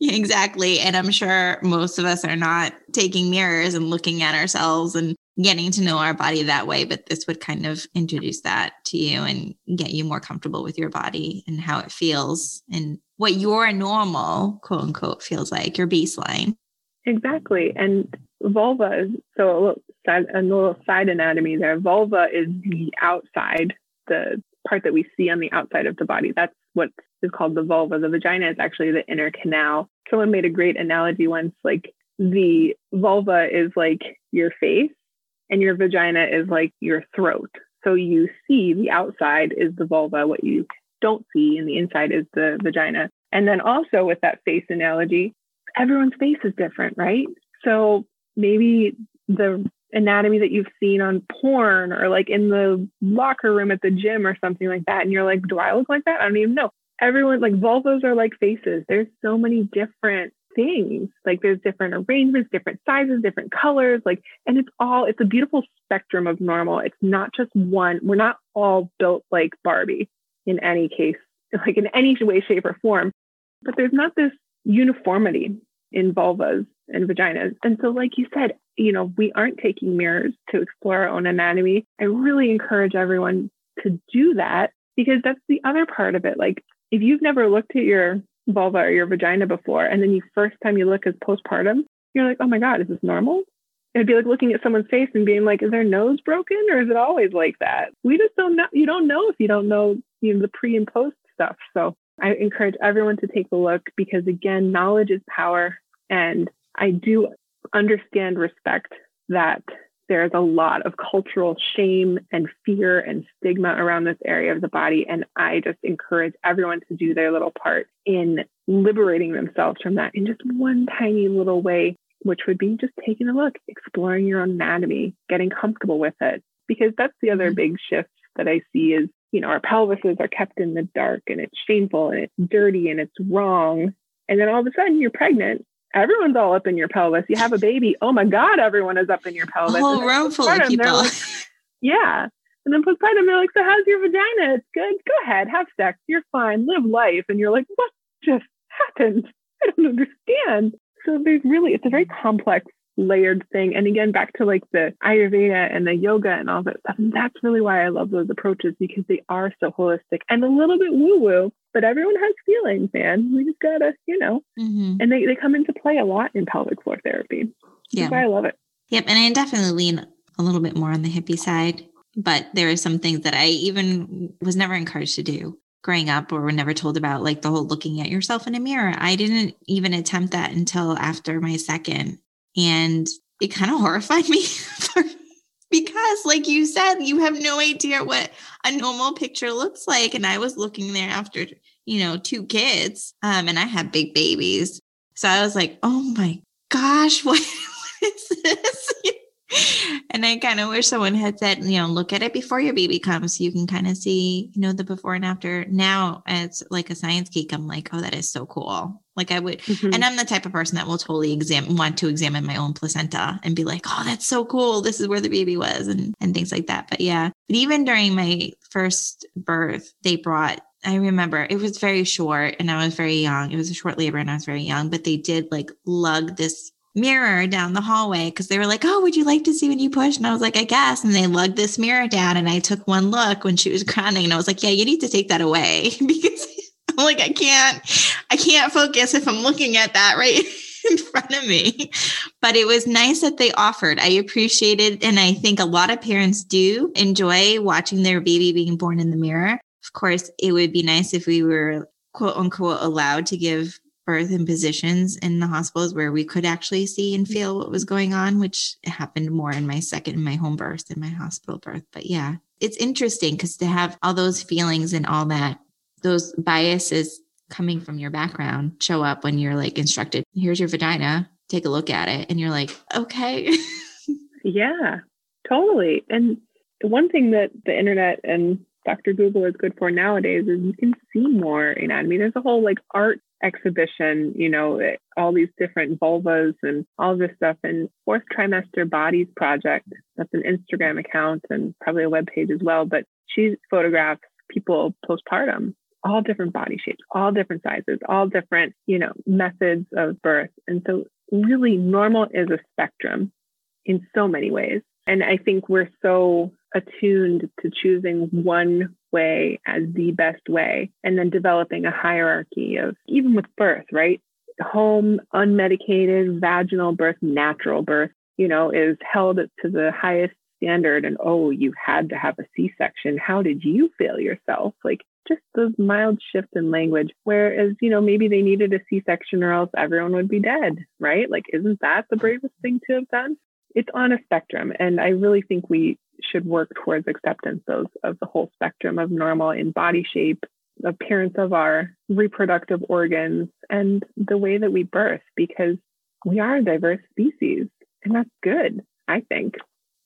exactly and i'm sure most of us are not taking mirrors and looking at ourselves and getting to know our body that way but this would kind of introduce that to you and get you more comfortable with your body and how it feels and what your normal quote unquote feels like, your baseline. Exactly. And vulva, is so a little, side, a little side anatomy there. Vulva is the outside, the part that we see on the outside of the body. That's what is called the vulva. The vagina is actually the inner canal. Someone made a great analogy once like the vulva is like your face and your vagina is like your throat. So you see the outside is the vulva, what you don't see and the inside is the vagina. And then also with that face analogy, everyone's face is different, right? So maybe the anatomy that you've seen on porn or like in the locker room at the gym or something like that. And you're like, do I look like that? I don't even know. Everyone like vulvas are like faces. There's so many different things. Like there's different arrangements, different sizes, different colors. Like, and it's all, it's a beautiful spectrum of normal. It's not just one. We're not all built like Barbie in any case, like in any way, shape, or form. But there's not this uniformity in vulvas and vaginas. And so, like you said, you know, we aren't taking mirrors to explore our own anatomy. I really encourage everyone to do that because that's the other part of it. Like, if you've never looked at your vulva or your vagina before, and then you first time you look is postpartum, you're like, oh my God, is this normal? It'd be like looking at someone's face and being like, is their nose broken or is it always like that? We just don't know. You don't know if you don't know, you know, the pre and post stuff. So I encourage everyone to take a look because again, knowledge is power. And I do understand, respect that there's a lot of cultural shame and fear and stigma around this area of the body. And I just encourage everyone to do their little part in liberating themselves from that in just one tiny little way which would be just taking a look, exploring your own anatomy, getting comfortable with it. Because that's the other mm-hmm. big shift that I see is, you know, our pelvises are kept in the dark and it's shameful and it's dirty and it's wrong. And then all of a sudden you're pregnant. Everyone's all up in your pelvis. You have a baby. Oh my God, everyone is up in your pelvis. Oh, a whole room full of people. Like, yeah. And then postpartum, they're like, so how's your vagina? It's good. Go ahead, have sex. You're fine. Live life. And you're like, what just happened? I don't understand. So there's really, it's a very complex layered thing. And again, back to like the Ayurveda and the yoga and all that stuff. And that's really why I love those approaches because they are so holistic and a little bit woo woo, but everyone has feelings, man. We just gotta, you know, mm-hmm. and they, they come into play a lot in pelvic floor therapy. Yeah. That's why I love it. Yep. And I definitely lean a little bit more on the hippie side, but there are some things that I even was never encouraged to do growing up or were never told about like the whole looking at yourself in a mirror. I didn't even attempt that until after my second. And it kind of horrified me because like you said, you have no idea what a normal picture looks like. And I was looking there after, you know, two kids. Um, and I had big babies. So I was like, oh my gosh, what, what is this? and I kind of wish someone had said, you know, look at it before your baby comes so you can kind of see, you know, the before and after. Now it's like a science geek. I'm like, oh, that is so cool. Like I would, mm-hmm. and I'm the type of person that will totally examine, want to examine my own placenta and be like, oh, that's so cool. This is where the baby was and, and things like that. But yeah, but even during my first birth, they brought I remember it was very short and I was very young. It was a short labor and I was very young, but they did like lug this mirror down the hallway because they were like, Oh, would you like to see when you push? And I was like, I guess. And they lugged this mirror down and I took one look when she was crowning and I was like, Yeah, you need to take that away because I'm like, I can't, I can't focus if I'm looking at that right in front of me. But it was nice that they offered. I appreciated, and I think a lot of parents do enjoy watching their baby being born in the mirror. Of course, it would be nice if we were quote unquote allowed to give birth and positions in the hospitals where we could actually see and mm-hmm. feel what was going on, which happened more in my second, in my home birth than my hospital birth. But yeah, it's interesting because to have all those feelings and all that, those biases coming from your background show up when you're like instructed, here's your vagina, take a look at it. And you're like, okay. yeah, totally. And one thing that the internet and Dr. Google is good for nowadays is you can see more anatomy. There's a whole like art exhibition, you know, all these different vulvas and all this stuff. And Fourth Trimester Bodies Project, that's an Instagram account and probably a web page as well. But she photographs people postpartum, all different body shapes, all different sizes, all different, you know, methods of birth. And so, really, normal is a spectrum in so many ways. And I think we're so attuned to choosing one way as the best way and then developing a hierarchy of even with birth, right? Home, unmedicated, vaginal birth, natural birth, you know, is held to the highest standard. And oh, you had to have a C section. How did you feel yourself? Like just those mild shift in language. Whereas, you know, maybe they needed a C section or else everyone would be dead, right? Like, isn't that the bravest thing to have done? It's on a spectrum. And I really think we should work towards acceptance of, of the whole spectrum of normal in body shape, appearance of our reproductive organs, and the way that we birth, because we are a diverse species. And that's good, I think.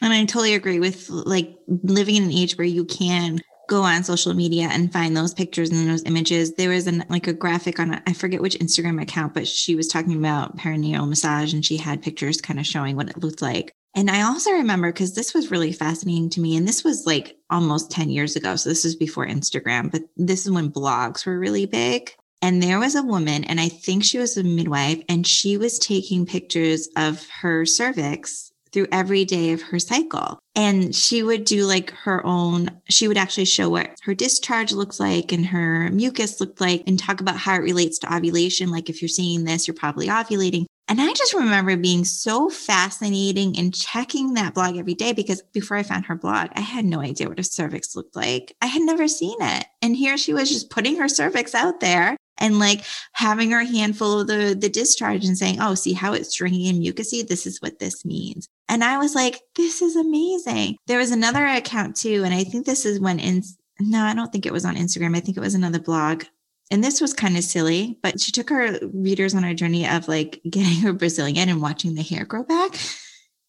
And I totally agree with like living in an age where you can go on social media and find those pictures and those images. There was an like a graphic on I forget which Instagram account, but she was talking about perineal massage and she had pictures kind of showing what it looked like. And I also remember because this was really fascinating to me. And this was like almost 10 years ago. So this was before Instagram, but this is when blogs were really big. And there was a woman, and I think she was a midwife, and she was taking pictures of her cervix through every day of her cycle. And she would do like her own, she would actually show what her discharge looks like and her mucus looked like and talk about how it relates to ovulation. Like if you're seeing this, you're probably ovulating. And I just remember being so fascinating and checking that blog every day because before I found her blog, I had no idea what a cervix looked like. I had never seen it. And here she was just putting her cervix out there and like having her handful of the, the discharge and saying, Oh, see how it's stringy and mucousy? This is what this means. And I was like, This is amazing. There was another account too. And I think this is when in, no, I don't think it was on Instagram. I think it was another blog and this was kind of silly, but she took her readers on a journey of like getting her Brazilian and watching the hair grow back.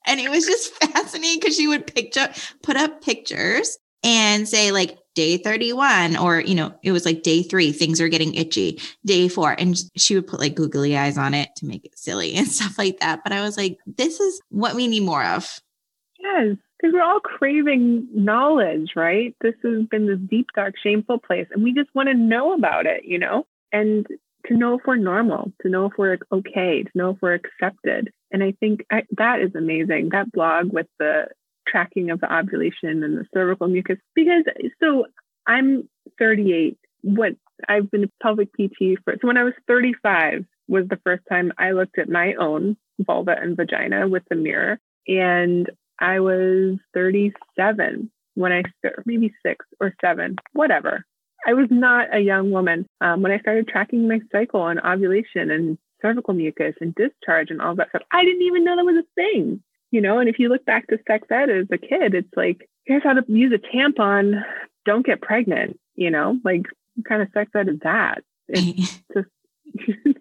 And it was just fascinating because she would picture put up pictures and say like day 31 or you know it was like day 3 things are getting itchy. Day 4 and she would put like googly eyes on it to make it silly and stuff like that. But i was like this is what we need more of yes because we're all craving knowledge, right? This has been this deep, dark, shameful place, and we just want to know about it, you know, and to know if we're normal, to know if we're okay, to know if we're accepted. And I think I, that is amazing. That blog with the tracking of the ovulation and the cervical mucus, because so I'm 38. What I've been a pelvic PT for, so when I was 35 was the first time I looked at my own vulva and vagina with the mirror. And I was 37 when I started, maybe six or seven, whatever. I was not a young woman um, when I started tracking my cycle and ovulation and cervical mucus and discharge and all that stuff. I didn't even know that was a thing, you know. And if you look back to sex ed as a kid, it's like here's how to use a tampon. Don't get pregnant, you know. Like what kind of sex ed is that? It's just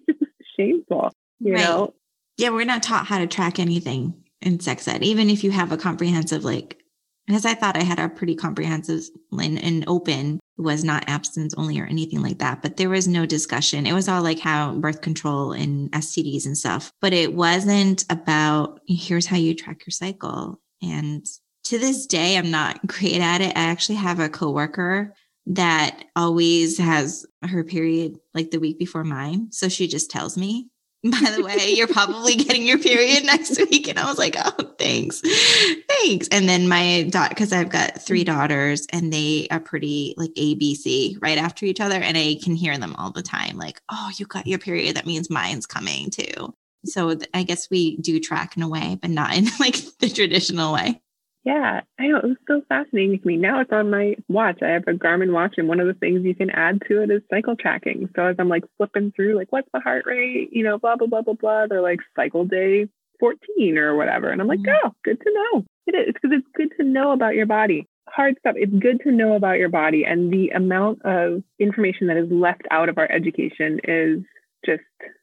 shameful, you right. know. Yeah, we're not taught how to track anything in sex ed, even if you have a comprehensive like. Because I thought I had a pretty comprehensive and, and open was not abstinence only or anything like that, but there was no discussion. It was all like how birth control and STDs and stuff, but it wasn't about here's how you track your cycle. And to this day, I'm not great at it. I actually have a coworker that always has her period like the week before mine. So she just tells me by the way, you're probably getting your period next week. And I was like, oh, thanks. Thanks. And then my daughter, because I've got three daughters and they are pretty like ABC right after each other. And I can hear them all the time, like, oh, you got your period. That means mine's coming too. So I guess we do track in a way, but not in like the traditional way. Yeah, I know. It was so fascinating to me. Now it's on my watch. I have a Garmin watch, and one of the things you can add to it is cycle tracking. So as I'm like flipping through, like, what's the heart rate? You know, blah, blah, blah, blah, blah. They're like cycle day 14 or whatever. And I'm like, oh, good to know. It is because it's good to know about your body. Hard stuff. It's good to know about your body. And the amount of information that is left out of our education is just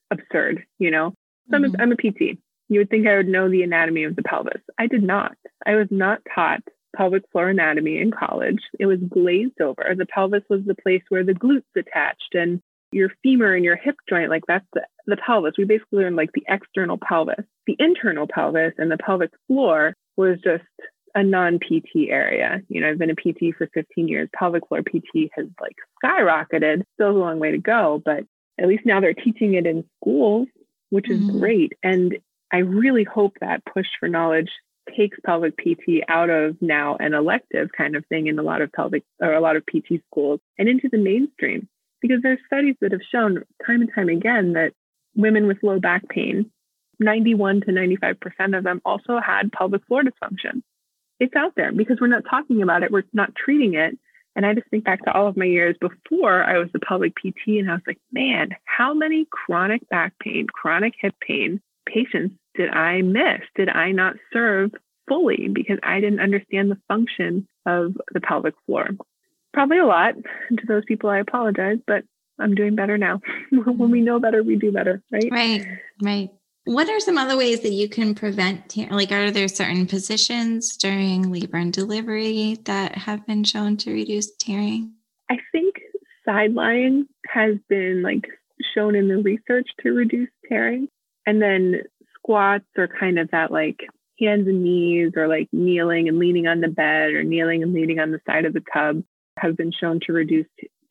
absurd, you know? So mm-hmm. I'm, a, I'm a PT. You would think I would know the anatomy of the pelvis. I did not. I was not taught pelvic floor anatomy in college. It was glazed over. The pelvis was the place where the glutes attached and your femur and your hip joint, like that's the, the pelvis. We basically learned like the external pelvis. The internal pelvis and the pelvic floor was just a non PT area. You know, I've been a PT for 15 years. Pelvic floor PT has like skyrocketed. Still a long way to go, but at least now they're teaching it in schools, which is mm-hmm. great. And I really hope that push for knowledge takes pelvic PT out of now an elective kind of thing in a lot of pelvic or a lot of PT schools and into the mainstream. Because there's studies that have shown time and time again that women with low back pain, 91 to 95% of them also had pelvic floor dysfunction. It's out there because we're not talking about it, we're not treating it. And I just think back to all of my years before I was the pelvic PT, and I was like, man, how many chronic back pain, chronic hip pain patients did I miss? Did I not serve fully because I didn't understand the function of the pelvic floor? Probably a lot. And to those people, I apologize, but I'm doing better now. when we know better, we do better, right? Right, right. What are some other ways that you can prevent, tearing? like, are there certain positions during labor and delivery that have been shown to reduce tearing? I think side lying has been like shown in the research to reduce tearing. And then squats are kind of that like hands and knees or like kneeling and leaning on the bed or kneeling and leaning on the side of the tub have been shown to reduce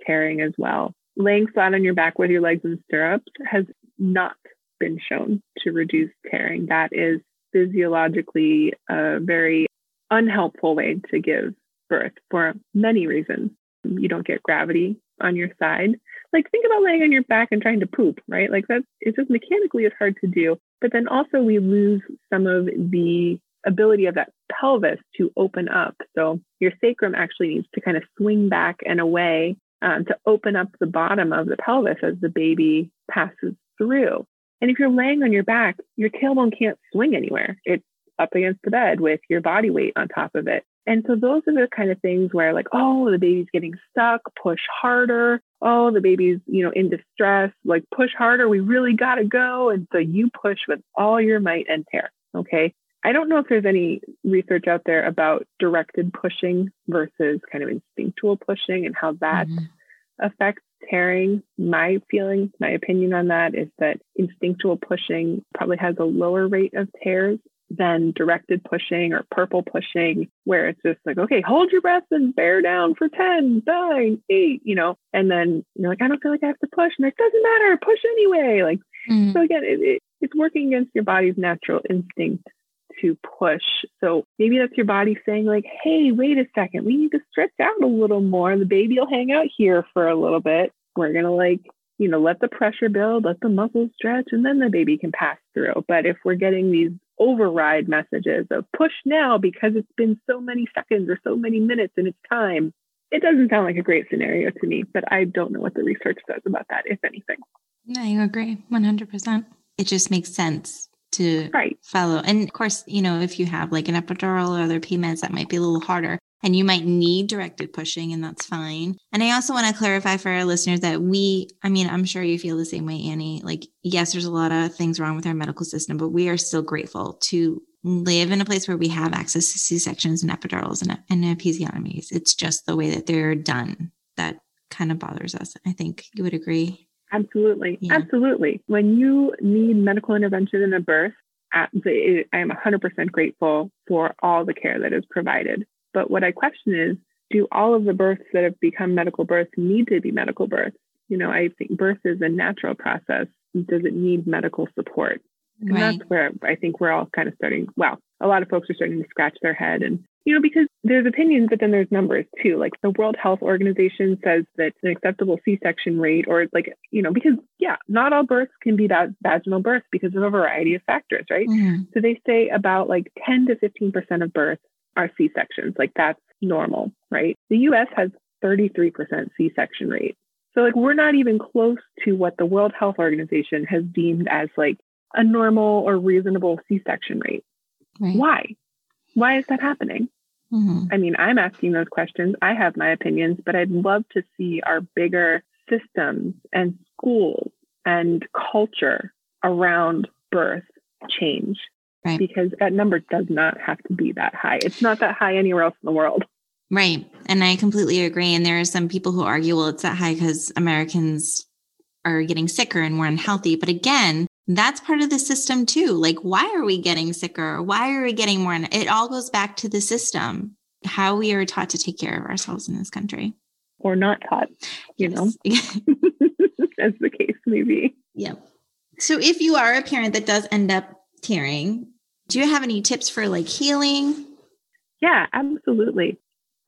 tearing as well. Laying flat on your back with your legs in stirrups has not been shown to reduce tearing. That is physiologically a very unhelpful way to give birth for many reasons. You don't get gravity on your side like think about laying on your back and trying to poop, right? Like that it's just mechanically it's hard to do. But then also we lose some of the ability of that pelvis to open up. So your sacrum actually needs to kind of swing back and away um, to open up the bottom of the pelvis as the baby passes through. And if you're laying on your back, your tailbone can't swing anywhere. It's up against the bed with your body weight on top of it. And so those are the kind of things where like, oh, the baby's getting stuck, push harder. Oh, the baby's, you know, in distress, like push harder. We really got to go. And so you push with all your might and tear. Okay. I don't know if there's any research out there about directed pushing versus kind of instinctual pushing and how that mm-hmm. affects tearing. My feeling, my opinion on that is that instinctual pushing probably has a lower rate of tears than directed pushing or purple pushing, where it's just like, okay, hold your breath and bear down for 10, 9, 8, you know, and then you're like, I don't feel like I have to push. And it doesn't matter, push anyway. Like, mm. so again, it, it, it's working against your body's natural instinct to push. So maybe that's your body saying, like, hey, wait a second, we need to stretch out a little more. The baby will hang out here for a little bit. We're going to, like, you know, let the pressure build, let the muscles stretch, and then the baby can pass through. But if we're getting these override messages of push now because it's been so many seconds or so many minutes and it's time, it doesn't sound like a great scenario to me. But I don't know what the research says about that, if anything. No, you agree 100%. It just makes sense to right. follow. And of course, you know, if you have like an epidural or other PMEDs, that might be a little harder and you might need directed pushing and that's fine. And I also want to clarify for our listeners that we, I mean, I'm sure you feel the same way, Annie. Like, yes, there's a lot of things wrong with our medical system, but we are still grateful to live in a place where we have access to C-sections and epidurals and, and episiotomies. It's just the way that they're done that kind of bothers us. I think you would agree. Absolutely. Yeah. Absolutely. When you need medical intervention in a birth, I am 100% grateful for all the care that is provided. But what I question is do all of the births that have become medical births need to be medical births? You know, I think birth is a natural process. Does it need medical support? And right. that's where I think we're all kind of starting. Well, a lot of folks are starting to scratch their head and you know, because there's opinions, but then there's numbers too. Like the World Health Organization says that an acceptable C-section rate, or like, you know, because yeah, not all births can be that vaginal births because of a variety of factors, right? Mm-hmm. So they say about like 10 to 15% of births are C-sections. Like that's normal, right? The US has 33% C-section rate. So like we're not even close to what the World Health Organization has deemed as like a normal or reasonable C-section rate. Right. Why? Why is that happening? Mm-hmm. I mean, I'm asking those questions. I have my opinions, but I'd love to see our bigger systems and schools and culture around birth change right. because that number does not have to be that high. It's not that high anywhere else in the world. Right. And I completely agree. And there are some people who argue, well, it's that high because Americans are getting sicker and more unhealthy. But again, that's part of the system too. Like, why are we getting sicker? Why are we getting more? It all goes back to the system, how we are taught to take care of ourselves in this country. Or not taught, you know, as the case may be. Yeah. So, if you are a parent that does end up tearing, do you have any tips for like healing? Yeah, absolutely.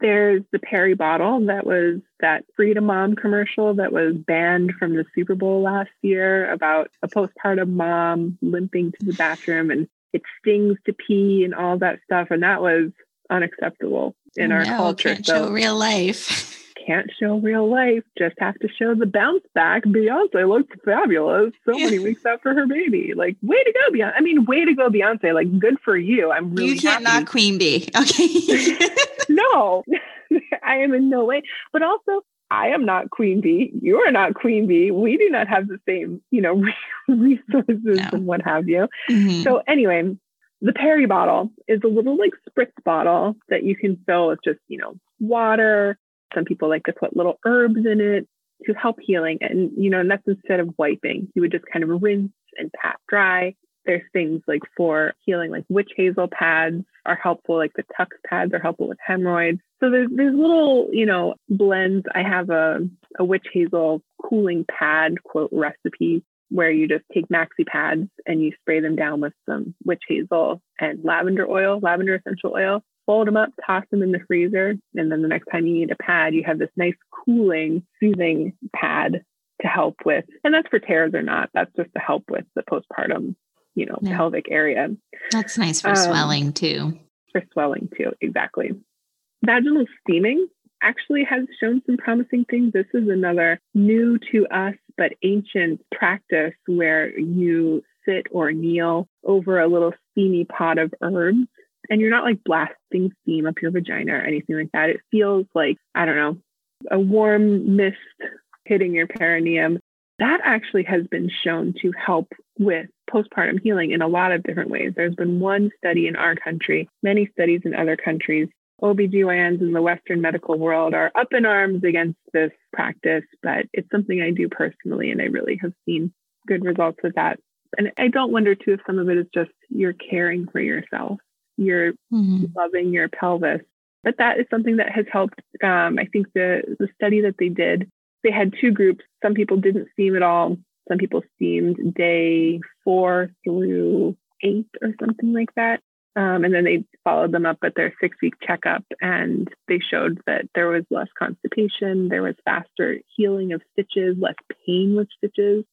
There's the peri bottle that was that Frida Mom commercial that was banned from the Super Bowl last year about a postpartum mom limping to the bathroom and it stings to pee and all that stuff. And that was unacceptable in oh, our no, culture. Can't so show real life. can't show real life, just have to show the bounce back. Beyonce looks fabulous so many weeks after her baby. Like, way to go, Beyonce. I mean, way to go, Beyonce. Like, good for you. I'm really You can't happy. not queen bee. Okay. no, I am in no way. But also, I am not queen bee. You are not queen bee. We do not have the same, you know, resources no. and what have you. Mm-hmm. So anyway, the peri bottle is a little like spritz bottle that you can fill with just, you know, water, some people like to put little herbs in it to help healing. And, you know, and that's instead of wiping, you would just kind of rinse and pat dry. There's things like for healing, like witch hazel pads are helpful, like the Tucks pads are helpful with hemorrhoids. So there's there's little, you know, blends. I have a, a witch hazel cooling pad quote recipe where you just take maxi pads and you spray them down with some witch hazel and lavender oil, lavender essential oil fold them up, toss them in the freezer, and then the next time you need a pad, you have this nice cooling, soothing pad to help with. And that's for tears or not. That's just to help with the postpartum, you know, yeah. pelvic area. That's nice for um, swelling too. For swelling too, exactly. Vaginal steaming actually has shown some promising things. This is another new to us but ancient practice where you sit or kneel over a little steamy pot of herbs and you're not like blasting steam up your vagina or anything like that. It feels like, I don't know, a warm mist hitting your perineum. That actually has been shown to help with postpartum healing in a lot of different ways. There's been one study in our country, many studies in other countries. OBGYNs in the Western medical world are up in arms against this practice, but it's something I do personally, and I really have seen good results with that. And I don't wonder too if some of it is just you're caring for yourself you're mm-hmm. loving your pelvis. But that is something that has helped. Um, I think the the study that they did, they had two groups. Some people didn't steam at all. Some people steamed day four through eight or something like that. Um, and then they followed them up at their six week checkup and they showed that there was less constipation, there was faster healing of stitches, less pain with stitches,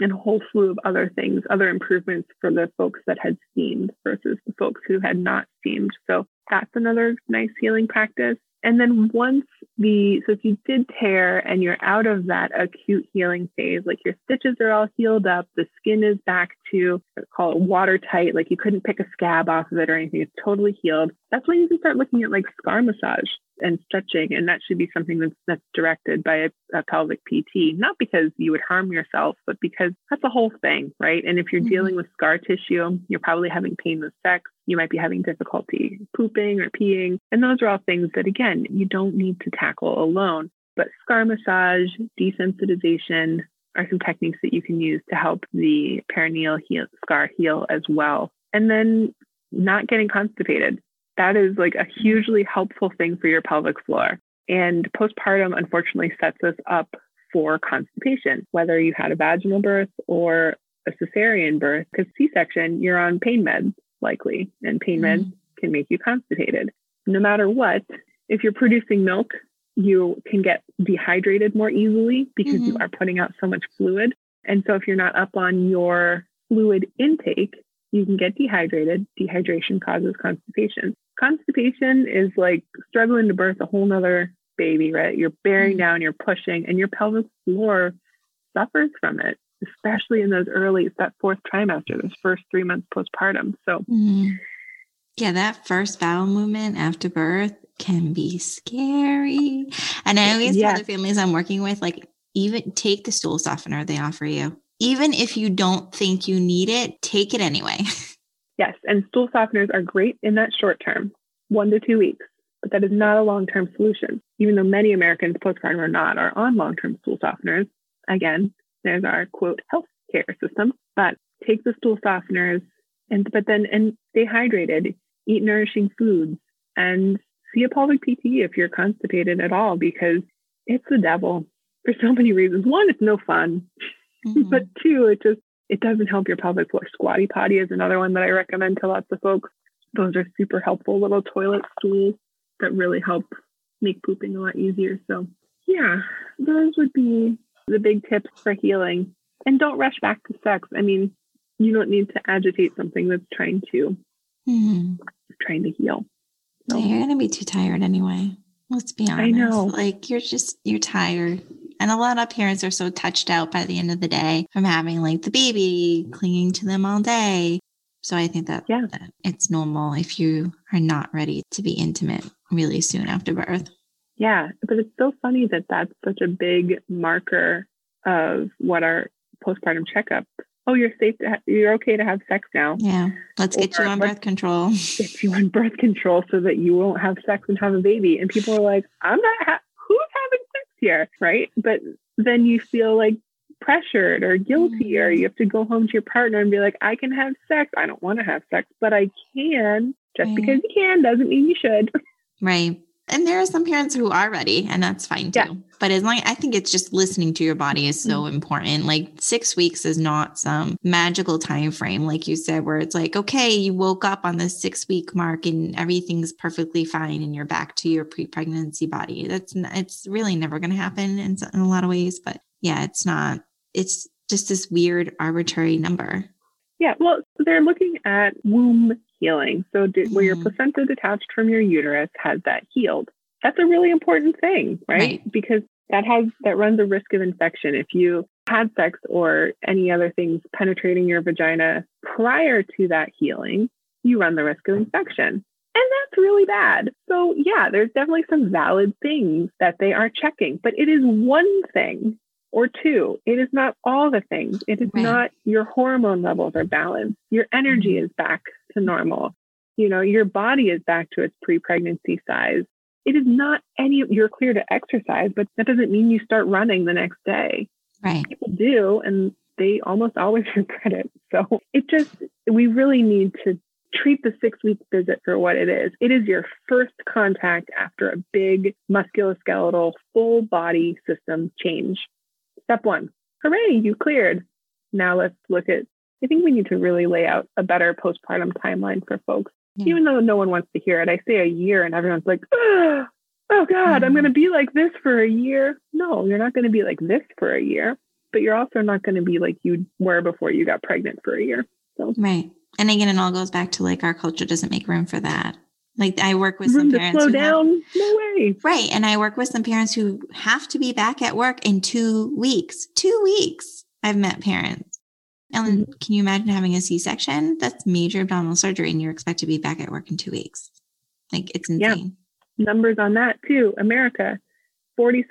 and a whole slew of other things, other improvements for the folks that had steamed versus the folks who had not steamed. So that's another nice healing practice. And then once the, so if you did tear and you're out of that acute healing phase, like your stitches are all healed up, the skin is back to call it watertight, like you couldn't pick a scab off of it or anything, it's totally healed. That's when you can start looking at like scar massage and stretching. And that should be something that's, that's directed by a, a, pelvic PT, not because you would harm yourself, but because that's a whole thing, right? And if you're mm-hmm. dealing with scar tissue, you're probably having pain with sex, you might be having difficulty pooping or peeing. And those are all things that, again, you don't need to tackle alone. But scar massage, desensitization are some techniques that you can use to help the perineal heal, scar heal as well. And then not getting constipated that is like a hugely helpful thing for your pelvic floor. And postpartum, unfortunately, sets us up for constipation, whether you had a vaginal birth or a cesarean birth, because C section, you're on pain meds likely, and pain mm-hmm. meds can make you constipated. No matter what, if you're producing milk, you can get dehydrated more easily because mm-hmm. you are putting out so much fluid. And so if you're not up on your fluid intake, you can get dehydrated. Dehydration causes constipation constipation is like struggling to birth a whole nother baby, right? You're bearing mm-hmm. down, you're pushing, and your pelvic floor suffers from it, especially in those early, that fourth trimester, those first three months postpartum. So, mm-hmm. yeah, that first bowel movement after birth can be scary. And I always yes. tell the families I'm working with, like, even take the stool softener they offer you. Even if you don't think you need it, take it anyway. Yes, and stool softeners are great in that short term, one to two weeks, but that is not a long term solution. Even though many Americans postpartum or not are on long term stool softeners, again, there's our quote health care system. But take the stool softeners and but then and stay hydrated, eat nourishing foods, and see a pelvic PT if you're constipated at all because it's the devil for so many reasons. One, it's no fun. Mm-hmm. but two, it just it doesn't help your pelvic floor. Squatty potty is another one that I recommend to lots of folks. Those are super helpful little toilet stools that really help make pooping a lot easier. So, yeah, those would be the big tips for healing. And don't rush back to sex. I mean, you don't need to agitate something that's trying to mm-hmm. trying to heal. Yeah, you're gonna be too tired anyway. Let's be honest. I know. Like you're just you're tired. And a lot of parents are so touched out by the end of the day from having like the baby clinging to them all day. So I think that, yeah. that it's normal if you are not ready to be intimate really soon after birth. Yeah, but it's so funny that that's such a big marker of what our postpartum checkup. Oh, you're safe to ha- you're okay to have sex now. Yeah, let's get or, you on birth control. Get you on birth control so that you won't have sex and have a baby. And people are like, I'm not. Ha- who's having sex here, right? But then you feel like pressured or guilty, mm-hmm. or you have to go home to your partner and be like, I can have sex. I don't want to have sex, but I can. Just right. because you can doesn't mean you should. Right. And there are some parents who are ready, and that's fine too. Yeah. But as long I think it's just listening to your body is so mm-hmm. important. Like six weeks is not some magical time frame, like you said, where it's like, okay, you woke up on the six week mark and everything's perfectly fine, and you're back to your pre pregnancy body. That's it's really never going to happen in, in a lot of ways. But yeah, it's not. It's just this weird arbitrary number. Yeah, well, they're looking at womb healing. So, did, where your mm-hmm. placenta detached from your uterus has that healed. That's a really important thing, right? right? Because that has that runs a risk of infection. If you had sex or any other things penetrating your vagina prior to that healing, you run the risk of infection. And that's really bad. So, yeah, there's definitely some valid things that they are checking, but it is one thing or two. It is not all the things. It is right. not your hormone levels are balanced. Your energy mm-hmm. is back to normal. You know, your body is back to its pre pregnancy size. It is not any, you're clear to exercise, but that doesn't mean you start running the next day. Right. People do, and they almost always regret it. So it just, we really need to treat the six week visit for what it is. It is your first contact after a big musculoskeletal full body system change. Step one, hooray, you cleared. now let's look at, I think we need to really lay out a better postpartum timeline for folks. Yeah. Even though no one wants to hear it, I say a year and everyone's like, oh, oh God, mm-hmm. I'm going to be like this for a year. No, you're not going to be like this for a year, but you're also not going to be like you were before you got pregnant for a year. So. Right. And again, it all goes back to like our culture doesn't make room for that. Like I work with some parents. Slow down. Have, no way. Right. And I work with some parents who have to be back at work in two weeks. Two weeks. I've met parents. Ellen, mm-hmm. can you imagine having a C section? That's major abdominal surgery and you're expected to be back at work in two weeks. Like it's insane. Yeah. Numbers on that too. America, 46%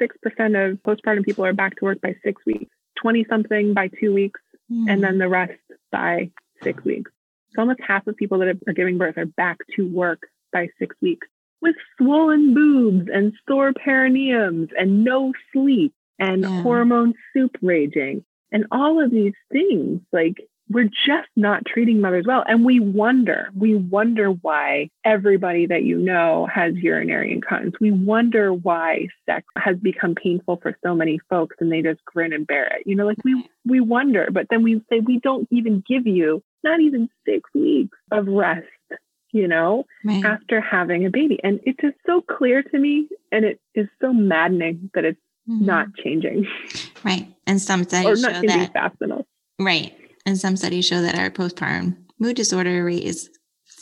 of postpartum people are back to work by six weeks, 20 something by two weeks, mm-hmm. and then the rest by six weeks. So almost half of people that are giving birth are back to work by six weeks with swollen boobs and sore perineums and no sleep and yeah. hormone soup raging and all of these things. Like we're just not treating mothers well. And we wonder, we wonder why everybody that you know has urinary incontinence. We wonder why sex has become painful for so many folks and they just grin and bear it. You know, like we we wonder, but then we say we don't even give you not even six weeks of rest you know, right. after having a baby. And it's just so clear to me and it is so maddening that it's mm-hmm. not changing. Right. And some studies show that fast enough. Right. And some studies show that our postpartum mood disorder rate is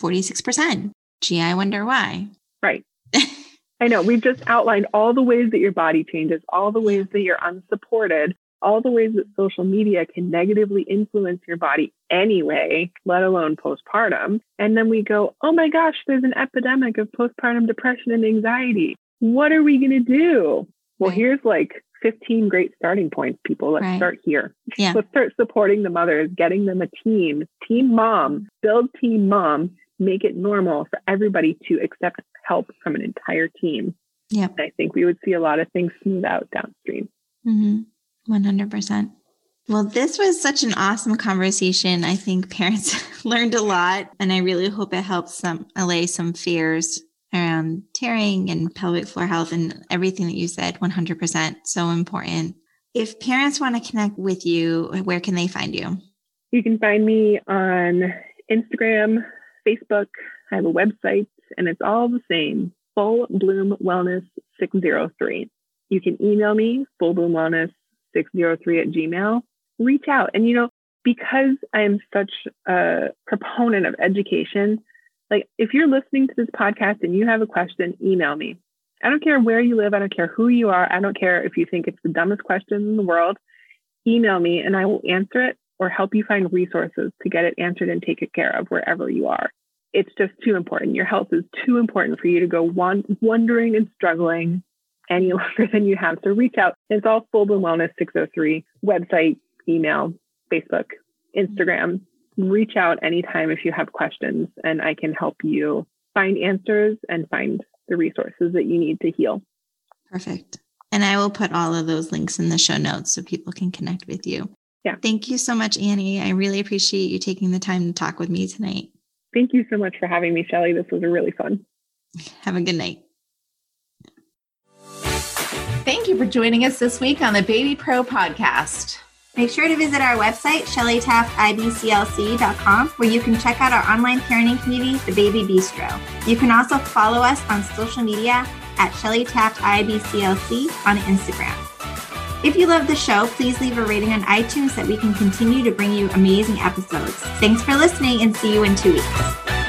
46%. Gee, I wonder why. Right. I know. We've just outlined all the ways that your body changes, all the ways that you're unsupported, all the ways that social media can negatively influence your body anyway, let alone postpartum. And then we go, oh my gosh, there's an epidemic of postpartum depression and anxiety. What are we going to do? Well, right. here's like 15 great starting points, people. Let's right. start here. Yeah. Let's start supporting the mothers, getting them a team, team mom, build team mom, make it normal for everybody to accept help from an entire team. Yeah. I think we would see a lot of things smooth out downstream. Mm-hmm. 100%. Well, this was such an awesome conversation. I think parents learned a lot, and I really hope it helps some allay some fears around tearing and pelvic floor health and everything that you said. 100% so important. If parents want to connect with you, where can they find you? You can find me on Instagram, Facebook. I have a website, and it's all the same Full Bloom Wellness 603. You can email me, Full Bloom Wellness 603 at Gmail, reach out. And, you know, because I am such a proponent of education, like if you're listening to this podcast and you have a question, email me. I don't care where you live. I don't care who you are. I don't care if you think it's the dumbest question in the world. Email me and I will answer it or help you find resources to get it answered and take it care of wherever you are. It's just too important. Your health is too important for you to go wondering and struggling any longer than you have. So reach out. It's all Full Bloom Wellness 603 website, email, Facebook, Instagram. Reach out anytime if you have questions, and I can help you find answers and find the resources that you need to heal. Perfect. And I will put all of those links in the show notes so people can connect with you. Yeah. Thank you so much, Annie. I really appreciate you taking the time to talk with me tonight. Thank you so much for having me, Shelly. This was really fun. Have a good night. Thank you for joining us this week on the Baby Pro podcast. Make sure to visit our website, shellytaftibclc.com, where you can check out our online parenting community, The Baby Bistro. You can also follow us on social media at Shelly Taft IBCLC on Instagram. If you love the show, please leave a rating on iTunes so that we can continue to bring you amazing episodes. Thanks for listening and see you in two weeks.